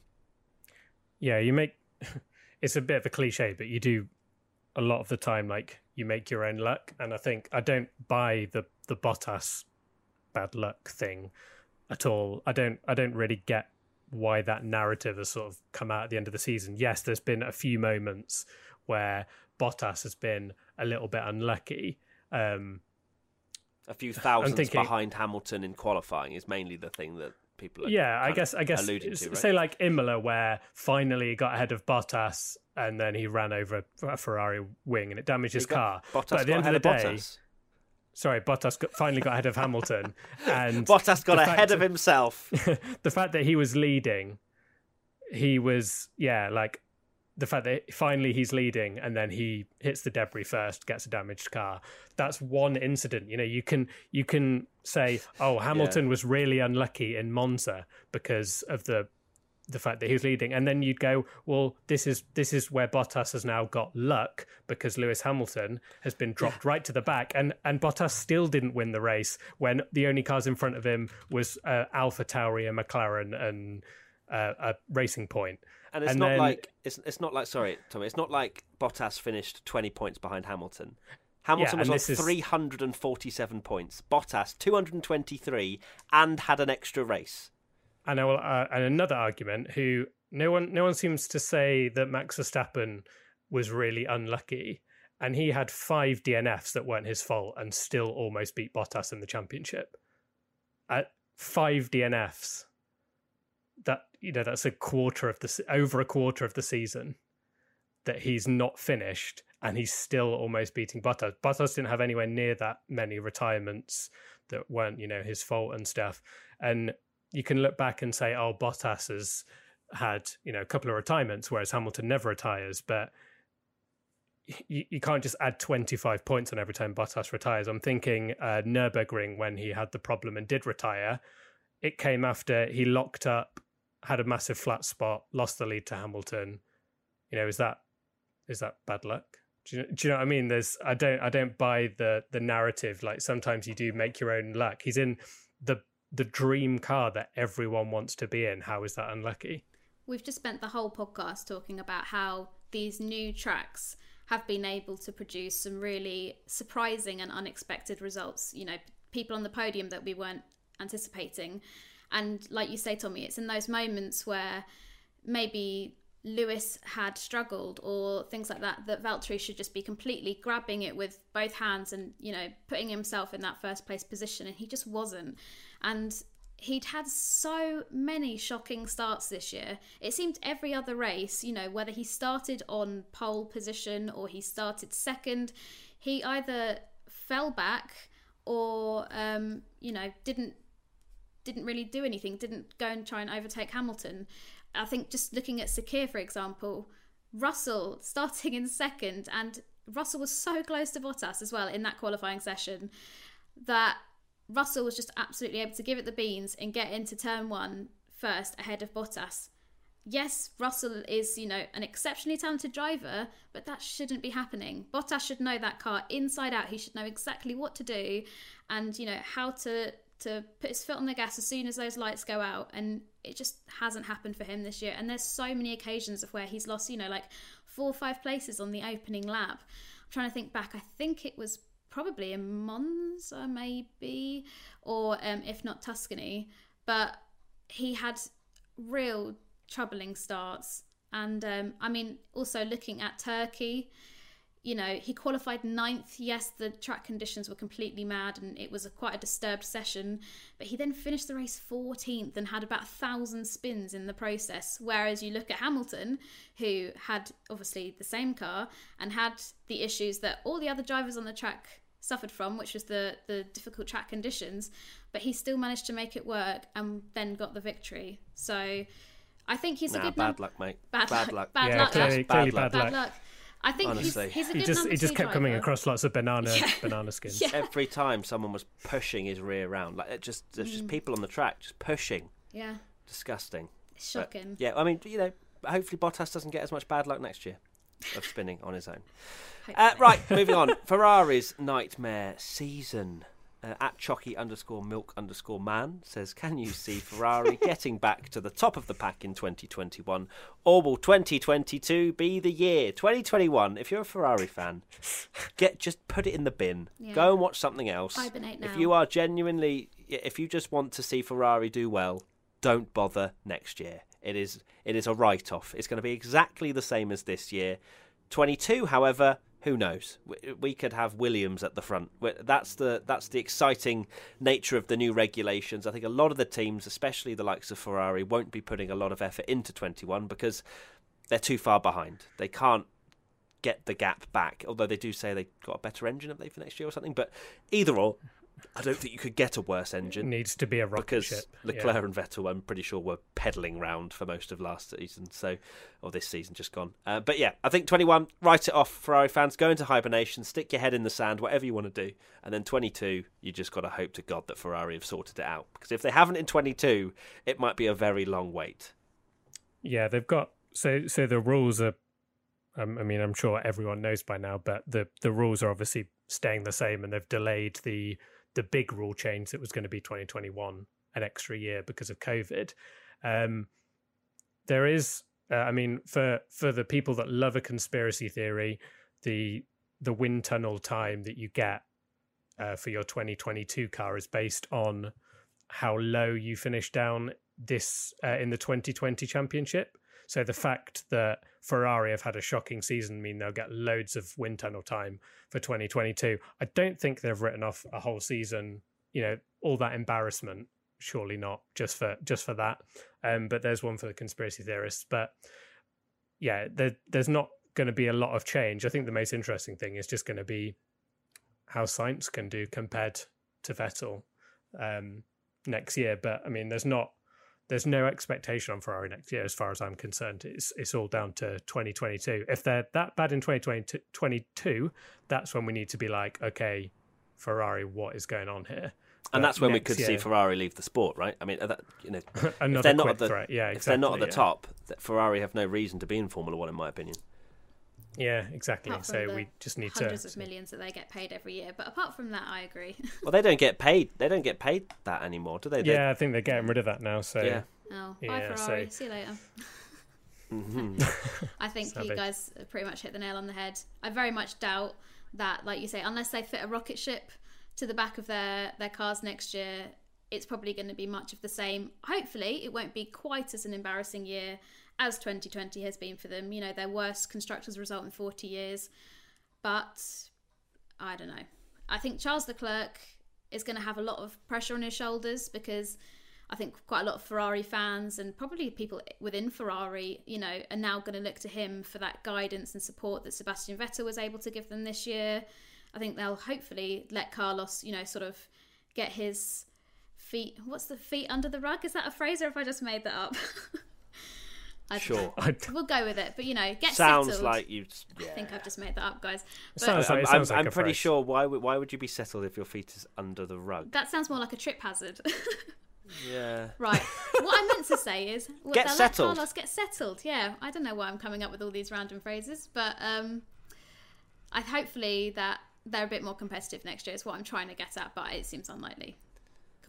yeah, you make it's a bit of a cliche, but you do a lot of the time like you make your own luck, and I think I don't buy the the Bottas bad luck thing at all. I don't I don't really get why that narrative has sort of come out at the end of the season. Yes, there's been a few moments where Bottas has been a little bit unlucky. Um, A few thousands thinking- behind Hamilton in qualifying is mainly the thing that people are yeah, I guess I guess alluding to, right? say like Imola, where finally got ahead of Bottas and then he ran over a Ferrari wing and it damaged his car. Bottas but at the end of the day, Bottas. sorry, Bottas got, finally got ahead of Hamilton, and Bottas got ahead of himself. the fact that he was leading, he was yeah, like the fact that finally he's leading and then he hits the debris first, gets a damaged car. That's one incident. You know, you can you can say, oh, Hamilton was really unlucky in Monza because of the the fact that he was leading, and then you'd go, well, this is this is where Bottas has now got luck because Lewis Hamilton has been dropped right to the back, and and Bottas still didn't win the race when the only cars in front of him was uh, Alpha Tauri, a McLaren, and uh, a Racing Point. And it's And not then- like it's it's not like sorry, Tommy. It's not like Bottas finished twenty points behind Hamilton. Hamilton Yeah, was on this is- three hundred and forty-seven points. Bottas two hundred and twenty-three, and had an extra race. And I will, uh, and another argument who no one no one seems to say that Max Verstappen was really unlucky, and he had five DNFs that weren't his fault and still almost beat Bottas in the championship. At five DNFs, that you know that's a quarter of the over a quarter of the season that he's not finished and he's still almost beating Bottas. Bottas didn't have anywhere near that many retirements that weren't, you know, his fault and stuff. And you can look back and say, oh, Bottas has had, you know, a couple of retirements, whereas Hamilton never retires. But you, you can't just add 25 points on every time Bottas retires. I'm thinking uh, Nürburgring when he had the problem and did retire. It came after he locked up, had a massive flat spot, lost the lead to Hamilton. You know, is that is that bad luck? Do you, do you know what I mean? There's I don't I don't buy the the narrative. Like sometimes you do make your own luck. He's in the the dream car that everyone wants to be in. How is that unlucky? we've just spent the whole podcast talking about how these new tracks have been able to produce some really surprising and unexpected results. You know, people on the podium that we weren't anticipating. And like you say, Tommy, it's in those moments where maybe Lewis had struggled or things like that, that Valtteri should just be completely grabbing it with both hands and, you know, putting himself in that first place position. And he just wasn't. And he'd had so many shocking starts this year. It seemed every other race, you know, whether he started on pole position or he started second, he either fell back or, um, you know, didn't didn't really do anything, didn't go and try and overtake Hamilton. I think just looking at Sakhir, for example, Russell starting in second, and Russell was so close to Bottas as well in that qualifying session that Russell was just absolutely able to give it the beans and get into turn one first ahead of Bottas. Yes, Russell is, you know, an exceptionally talented driver, but that shouldn't be happening. Bottas should know that car inside out. He should know exactly what to do and, you know, how to to put his foot on the gas as soon as those lights go out and it just hasn't happened for him this year. And there's so many occasions of where he's lost you know like four or five places on the opening lap. I'm trying to think back. I think it was probably in monza maybe or um, if not tuscany. But he had real troubling starts. And um, i mean also looking at turkey you know, he qualified ninth. Yes, the track conditions were completely mad and it was a, quite a disturbed session, but he then finished the race 14th and had about a thousand spins in the process. Whereas you look at Hamilton, who had obviously the same car and had the issues that all the other drivers on the track suffered from, which was the, the difficult track conditions, but he still managed to make it work and then got the victory. So I think he's nah, a good bad luck, mate. Bad, bad luck. luck. Bad yeah, luck. clearly, Bad clearly luck. bad luck. Bad luck. I think Honestly. he's a He just he just two kept coming across lots of banana Yeah. banana skins. Yeah. Every time someone was pushing his rear round, like it just there's Mm. just people on the track just pushing. Yeah, Disgusting. it's But, shocking. yeah, I mean, you know, hopefully Bottas doesn't get as much bad luck next year of spinning on his own. Uh, right, moving on. Ferrari's nightmare season. Uh, at Chocky underscore milk underscore man says, Can you see Ferrari getting back to the top of the pack in 2021? Or will 2022 be the year? 2021, if you're a Ferrari fan, get just put it in the bin. Yeah. Go and watch something else. If you are genuinely, if you just want to see Ferrari do well, don't bother next year. It is it is a write off. It's going to be exactly the same as this year. 22, however, who knows? We, could have Williams at the front. That's the that's the exciting nature of the new regulations. I think a lot of the teams, especially the likes of Ferrari, won't be putting a lot of effort into 21 because they're too far behind. They can't get the gap back. Although they do say they got a better engine, have they, for next year or something? But either or, I don't think you could get a worse engine It Needs to be a rocket because ship. Leclerc Yeah. and Vettel, I'm pretty sure, were pedaling round for most of last season, so or this season just gone. Uh, but yeah, I think 21, write it off, Ferrari fans. Go into hibernation, stick your head in the sand, whatever you want to do, and then 22, you just got to hope to God that Ferrari have sorted it out because if they haven't in 22, it might be a very long wait. Yeah, they've got so so the rules are. Um, I mean, I'm sure everyone knows by now, but the the rules are obviously staying the same, and they've delayed the the big rule change that was going to be 2021 an extra year because of COVID. Um, there is, uh, I mean, for for the people that love a conspiracy theory, the the wind tunnel time that you get uh, for your 2022 car is based on how low you finish down this uh, in the 2020 championship. So the fact that Ferrari have had a shocking season mean they'll get loads of wind tunnel time for 2022. I don't think they've written off a whole season. You know, all that embarrassment. Surely not just for just for that. Um, but there's one for the conspiracy theorists. But yeah, there, there's not going to be a lot of change. I think the most interesting thing is just going to be how Sainz can do compared to Vettel um, next year. But I mean, there's not there's no expectation on Ferrari next year, as far as I'm concerned. It's it's all down to 2022. If they're that bad in 2022, that's when we need to be like, okay, Ferrari, what is going on here? And But that's when we could see Ferrari leave the sport, right? I mean, that, you know, if they're not at the threat. Yeah, exactly. if they're not at the yeah. top, Ferrari have no reason to be in Formula One, in my opinion. Yeah, exactly. So we just need to. hundreds of millions that they get paid every year. But apart from that, I agree. Well, they don't get paid. They don't get paid that anymore, do they? They- Yeah, I think they're getting rid of that now. So yeah. oh, Yeah, bye Ferrari. so- See you later. Mm-hmm. I think you guys pretty much hit the nail on the head. I very much doubt that, like you say, unless they fit a rocket ship to the back of their, their cars next year, it's probably going to be much of the same. Hopefully, it won't be quite as an embarrassing year as 2020 has been for them. You know, their worst constructors result in 40 years. But I don't know. I think Charles Leclerc is going to have a lot of pressure on his shoulders because I think quite a lot of Ferrari fans and probably people within Ferrari, you know, are now going to look to him for that guidance and support that Sebastian Vettel was able to give them this year. I think they'll hopefully let Carlos, you know, sort of get his feet. What's the feet under the rug? Is that a phrase, or if I just made that up? I sure, we'll go with it. But you know, get sounds settled. like you. Yeah. I think I've just made that up, guys. But sounds like, I'm, like I'm pretty phrase. sure. Why would why would you be settled if your feet is under the rug? That sounds more like a trip hazard. yeah. Right. What I meant to say is well, get settled. Carlos get settled. Yeah. I don't know why I'm coming up with all these random phrases, but um, I hopefully that they're a bit more competitive next year is what I'm trying to get at, but it seems unlikely.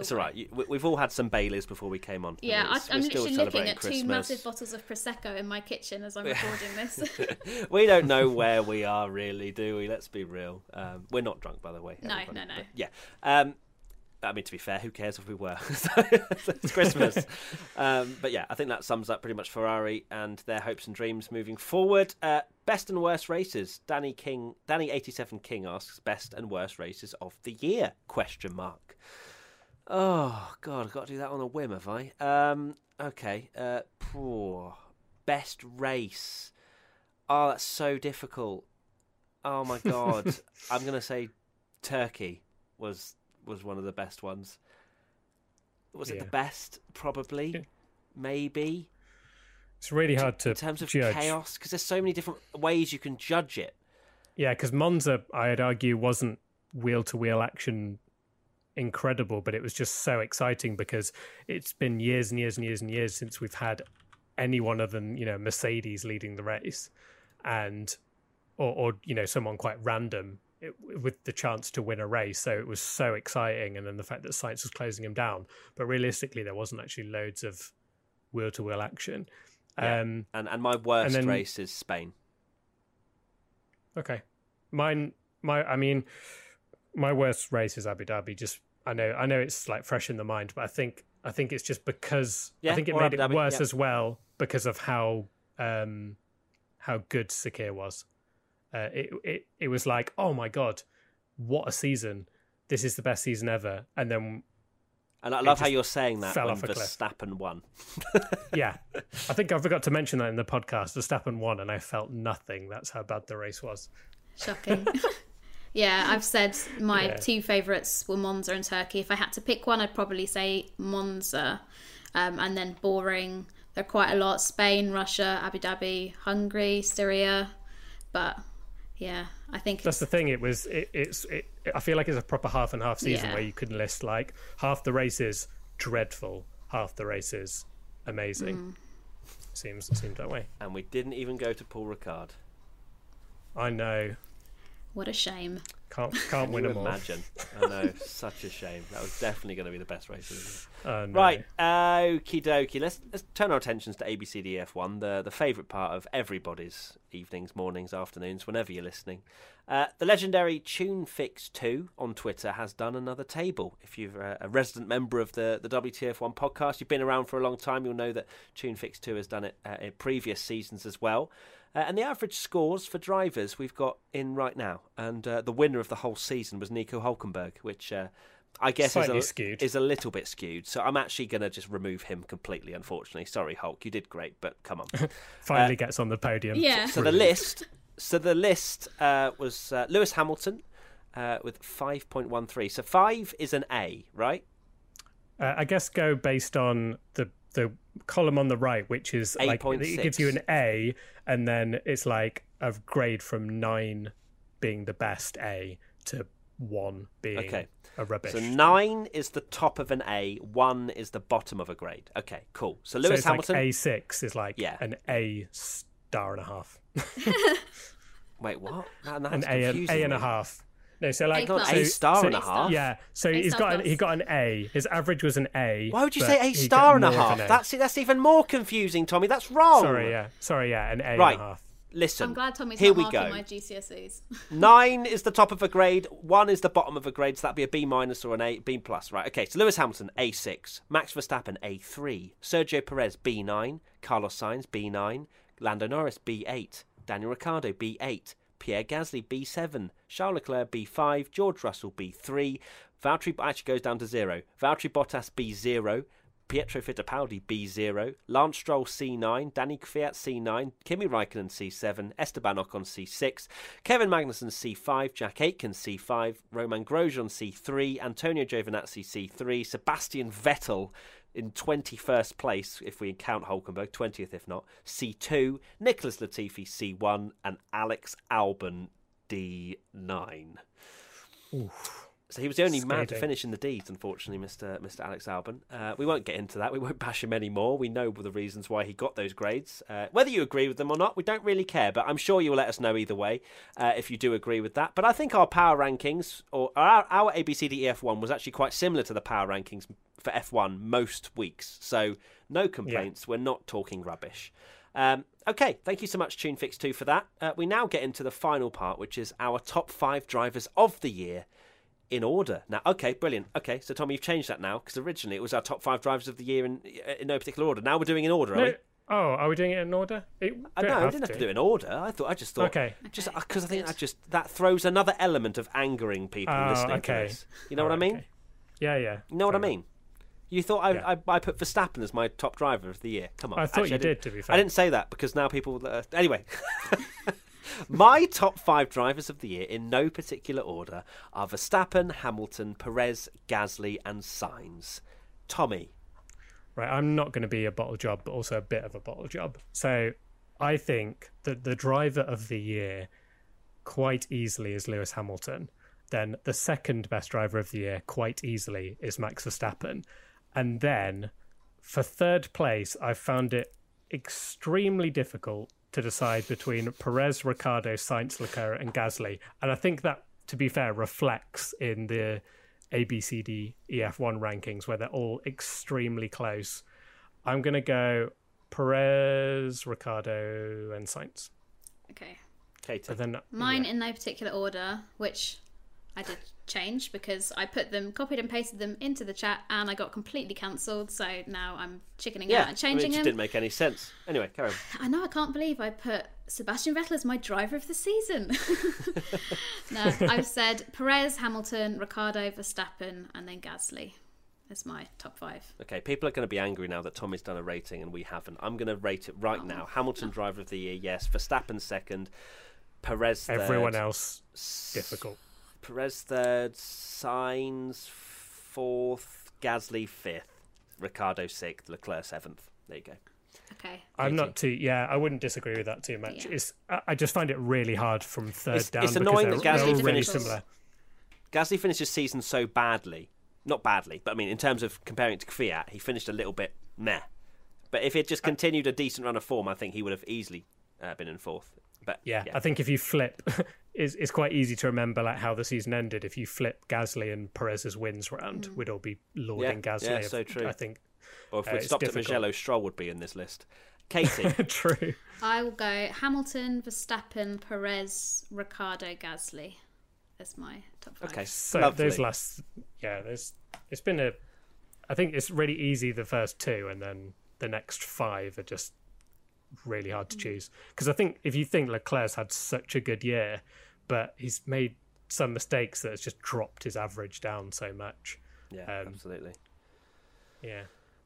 It's all right. We've all had some Baileys before we came on. Yeah, I, am literally looking at Christmas. two massive bottles of prosecco in my kitchen as I'm recording this. we don't know where we are really, do we? Let's be real. Um, we're not drunk, by the way. No, no, no. yeah. Um, I mean, to be fair, who cares if we were? it's Christmas. um, but yeah, I think that sums up pretty much Ferrari and their hopes and dreams moving forward. Uh, best and worst races. Danny King, Danny eighty seven King asks best and worst races of the year? Question mark. Oh God, I've got to do that on a whim, have I? Um, okay. Uh, poor best race. Oh, that's so difficult. Oh my God, I'm gonna say Turkey was was one of the best ones. Was yeah. it the best? Probably, yeah. maybe. It's really hard to in terms of judge. chaos because there's so many different ways you can judge it. Yeah, because Monza, I'd argue, wasn't wheel to wheel action incredible, but it was just so exciting because it's been years and years and years and years since we've had anyone other than you know Mercedes leading the race, and or, or you know someone quite random it, with the chance to win a race. So it was so exciting, and then the fact that Sainz was closing him down, but realistically there wasn't actually loads of wheel to wheel action. Yeah. Um, and and my worst and then, race is Spain. Okay, mine my I mean my worst race is Abu Dhabi. Just I know I know it's like fresh in the mind, but I think I think it's just because yeah, I think it made Abu it Dhabi, worse yeah. as well because of how um how good Sakhir was. Uh, it it it was like oh my god, what a season! This is the best season ever, and then. And I love how you're saying that fell when Verstappen cliff. won. yeah, I think I forgot to mention that in the podcast. Verstappen won, and I felt nothing. That's how bad the race was. Shocking. Yeah, I've said my yeah. two favourites were Monza and Turkey. If I had to pick one, I'd probably say Monza. Um, and then boring. There are quite a lot Spain, Russia, Abu Dhabi, Hungary, Styria. But yeah, I think that's the thing. It was. It, it's. It, I feel like it's a proper half and half season yeah. where you can list like half the races dreadful, half the races amazing. Mm. Seems seems that way. And we didn't even go to Paul Ricard. I know. What a shame. Can't can't win them all. Imagine. I know, such a shame. That was definitely going to be the best race. Oh, no. Right, okie dokie. Let's let's turn our attentions to ABCDF1, the the favourite part of everybody's evenings, mornings, afternoons, whenever you're listening. Uh, the legendary TuneFix2 on Twitter has done another table. If you're a, a resident member of the, the WTF1 podcast, you've been around for a long time, you'll know that TuneFix2 has done it uh, in previous seasons as well. Uh, and the average scores for drivers we've got in right now. And uh, the winner of the whole season was Nico Hulkenberg, which uh, I guess is a, is a, little bit skewed. So I'm actually going to just remove him completely, unfortunately. Sorry, Hulk, you did great, but come on. Finally uh, gets on the podium. Yeah. So the list, so the list uh, was uh, Lewis Hamilton with 5.13. So five is an A, right? I guess go based on the the column on the right, which is 8. like 6. it gives you an A, and then it's like a grade from nine being the best A to one being okay. a rubbish. So nine is the top of an A, one is the bottom of a grade. Okay, cool. So Lewis so Hamilton, like A six is like yeah. an A star and a half. Wait, what? That, an A, a and a half No, so like A so, A star so, and a half. Yeah, so A he's star got an, he got an A. His average was an A. Why would you say a star and a half? an A. That's that's even more confusing, Tommy. That's wrong. sorry, yeah, sorry, yeah, an A Right. and a half. Listen. I'm glad Tommy's Here not we marking go. my GCSEs. Nine is the top of a grade. One is the bottom of a grade. So that'd be a B minus or an A, B plus, right? Okay. So Lewis Hamilton A six, Max Verstappen A three, Sergio Perez B nine, Carlos Sainz B nine, Lando Norris B eight, Daniel Ricciardo B eight, Pierre Gasly B seven, Charles Leclerc B five, George Russell B three, Valtteri actually goes down to zero. Valtteri Bottas B zero. Pietro Fittipaldi B0, Lance Stroll C9, Danny Kvyat C9, Kimi Raikkonen C7, Esteban Ocon C6, Kevin Magnussen C5, Jack Aitken C5, Romain Grosjean C3, Antonio Giovinazzi C3, Sebastian Vettel in 21st place, if we count Hulkenberg, 20th if not, C2, Nicholas Latifi C1, and Alex Albon D9. So he was the only man to finish in the D's, unfortunately, Mr. Mr. Alex Albon. Uh, we won't get into that. We won't bash him anymore. We know the reasons why he got those grades. Uh, whether you agree with them or not, we don't really care. But I'm sure you'll let us know either way uh, if you do agree with that. But I think our power rankings, or our, our ABCDEF one, was actually quite similar to the power rankings for F1 most weeks. So no complaints. We're not talking rubbish. Um, okay, thank you so much, TuneFix2, for that. Uh, we now get into the final part, which is our top five drivers of the year in order. Now, okay, brilliant. Okay, so Tommy, you've changed that now because originally it was our top five drivers of the year in in no particular order. Now we're doing in order, are we? Oh, are we doing it in order? It, Uh, no, I didn't have to. to do it in order. I thought I just thought Okay. just because I think good. I just that throws another element of angering people Oh, listening okay. to this. You know what I mean? okay. Yeah, yeah. You know what I Fair mean? You thought I, Yeah. I I put Verstappen as my top driver of the year. Come on, I thought Actually, you didn't- did, to be fair. I didn't say that because now people. Uh, anyway, my top five drivers of the year in no particular order are Verstappen, Hamilton, Perez, Gasly, and Sainz. Tommy, Right, I'm not going to be a bottle job, but also a bit of a bottle job. So I think that the driver of the year quite easily is Lewis Hamilton. Then the second best driver of the year quite easily is Max Verstappen. And then for third place, I found it extremely difficult to decide between Perez, Ricciardo, Sainz, Leclerc, and Gasly. And I think that, to be fair, reflects in the A, B, C, D, E, F, 1 rankings where they're all extremely close. I'm going to go Perez, Ricciardo, and Sainz. Okay. Katy. But then Mine in no particular order, which I did change because I put them, copied and pasted them into the chat, and I got completely cancelled. So now I'm chickening yeah, out and changing I mean, it just them. didn't make any sense. Anyway, carry on. I know I can't believe I put Sebastian Vettel as my driver of the season. no, I've said Perez, Hamilton, Ricciardo, Verstappen, and then Gasly as my top five. Okay, people are going to be angry now that Tommy's done a rating and we haven't. I'm going to rate it Oh. right now. Hamilton driver of the year, yes. Verstappen second. Perez third. everyone else, difficult. Perez third. Sainz fourth. Gasly fifth. Ricciardo sixth. Leclerc seventh. There you go. Okay. I'm not too. Yeah, I wouldn't disagree with that too much. Yeah. It's. I I just find it really hard from third It's- down. it's annoying that Gasly they're really finished- similar. Gasly finished his season so badly. Not badly, but I mean, in terms of comparing it to Kvyat, he finished a little bit meh. But if it Uh, just continued a decent run of form, I think he would have easily uh, been in fourth. But Yeah, I think if you flip, it's it's quite easy to remember like how the season ended. If you flip Gasly and Perez's wins round, we'd all be lauding Yeah, Gasly. yeah, of- so true. I think or if uh, we'd it's stopped at difficult. Mugello, Stroll would be in this list. Katy, true. I will go Hamilton, Verstappen, Perez, Ricciardo, Gasly as my top five. okay, So lovely. those last, yeah, there's it's been a. I think it's really easy the first two, and then the next five are just really hard to choose. Because I think if you think Leclerc's had such a good year, but he's made some mistakes that has just dropped his average down so much. yeah, um, absolutely. Yeah.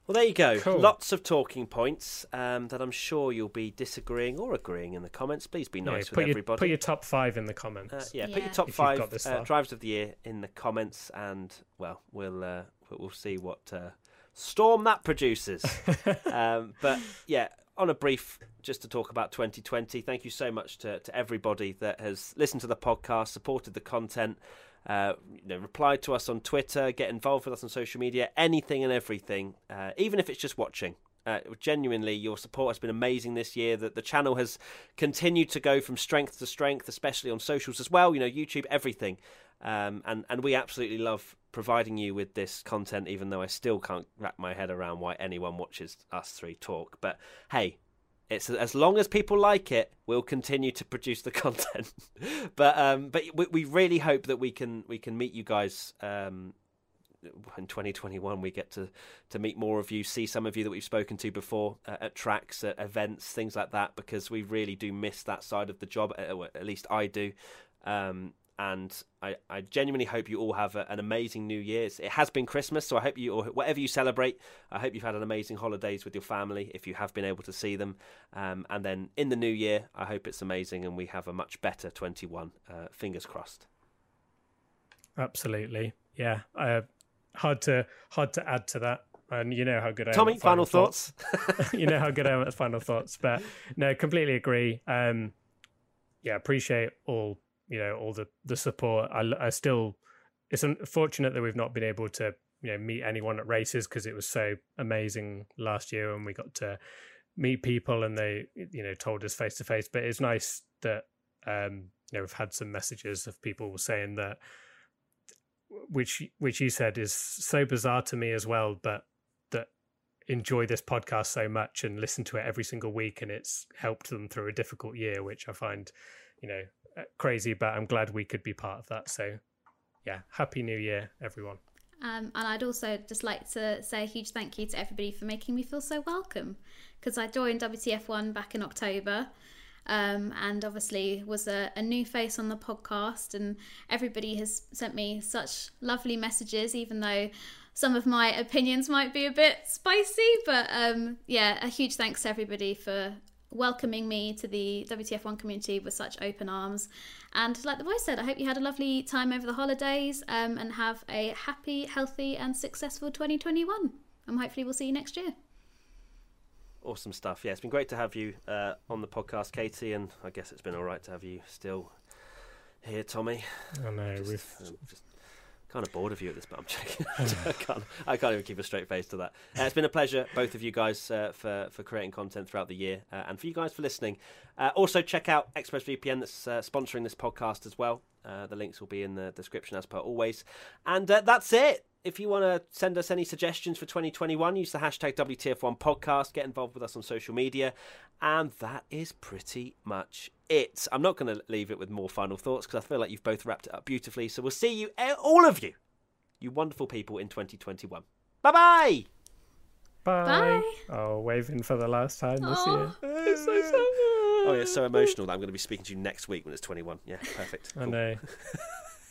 Well, there you go. Cool. Lots of talking points um, that I'm sure you'll be disagreeing or agreeing in the comments. Please be nice put with your everybody. put your top five in the comments. Uh, yeah, put your top If five uh, drivers of the year in the comments, and well, we'll uh, we'll see what uh, storm that produces. um, but yeah, on a brief, just to talk about 2020. Thank you so much to to everybody that has listened to the podcast, supported the content. Uh, you know, replied to us on Twitter, get involved with us on social media, anything and everything, uh, even if it's just watching. Uh, genuinely, your support has been amazing this year. That the channel has continued to go from strength to strength, especially on socials as well. You know, YouTube, everything. Um, and and we absolutely love providing you with this content, even though I still can't wrap my head around why anyone watches us three talk. But hey, it's as long as people like it, we'll continue to produce the content. but um, but we, we, really hope that we can we can meet you guys. Um, in 2021, we get to to meet more of you, see some of you that we've spoken to before uh, at tracks, at events, things like that, because we really do miss that side of the job. At least I do. Um, and I, I genuinely hope you all have a, an amazing New Year's. It has been Christmas, so I hope you, or whatever you celebrate, I hope you've had an amazing holidays with your family if you have been able to see them. Um, and then in the new year, I hope it's amazing and we have a much better 21. Uh, fingers crossed. Absolutely, yeah. Uh, hard to hard to add to that. And you know how good I Tommy, am. Tommy, final, final thoughts. thoughts. you know how good I am at final thoughts, but no, completely agree. Um, yeah, appreciate all you know all the the support. I, I still it's unfortunate that we've not been able to you know meet anyone at races because it was so amazing last year and we got to meet people and they you know told us face to face. But it's nice that um, you know we've had some messages of people saying that which which you said is so bizarre to me as well, but that enjoy this podcast so much and listen to it every single week and it's helped them through a difficult year, which I find, you know, uh, crazy, but I'm glad we could be part of that. So, yeah, happy new year, everyone. Um, and I'd also just like to say a huge thank you to everybody for making me feel so welcome because I joined WTF1 back in October. Um, and obviously was a, a, new face on the podcast and everybody has sent me such lovely messages even though some of my opinions might be a bit spicy but um, yeah a huge thanks to everybody for welcoming me to the WTF1 community with such open arms. And like the voice said, I hope you had a lovely time over the holidays um, and have a happy, healthy, and successful 2021. And hopefully, we'll see you next year. Awesome stuff. Yeah, it's been great to have you uh, on the podcast, Katy, and I guess it's been all right to have you still here, Tommy. I know. Just, we've um, just kind of bored of you at this, but I'm checking. I, can't, I can't even keep a straight face to that. Uh, it's been a pleasure, both of you guys, uh, for for creating content throughout the year, uh, and for you guys for listening. Uh, also, check out ExpressVPN that's uh, sponsoring this podcast as well. Uh, the links will be in the description as per always, and that's it. If you want to send us any suggestions for 2021, use the hashtag WTF1 podcast. Get involved with us on social media. And that is pretty much it. I'm not going to leave it with more final thoughts because I feel like you've both wrapped it up beautifully. So we'll see you, eh, all of you, you wonderful people, in 2021. Bye-bye. Bye. Bye. Oh, waving for the last time this oh, year. It's so sad. Oh, yeah, it's so emotional that I'm going to be speaking to you next week when it's 21. Yeah, perfect. Cool. I know.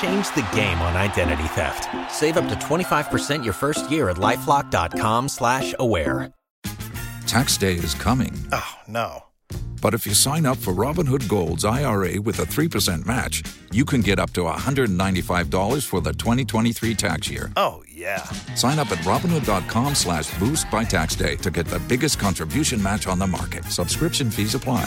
Change the game on identity theft. Save up to 25% your first year at LifeLock.com slash aware. Tax day is coming. Oh, no. But if you sign up for Robinhood Gold's IRA with a 3% match, you can get up to $195 for the 2023 tax year. Oh, yeah. Sign up at Robinhood.com slash boost by tax day to get the biggest contribution match on the market. Subscription fees apply.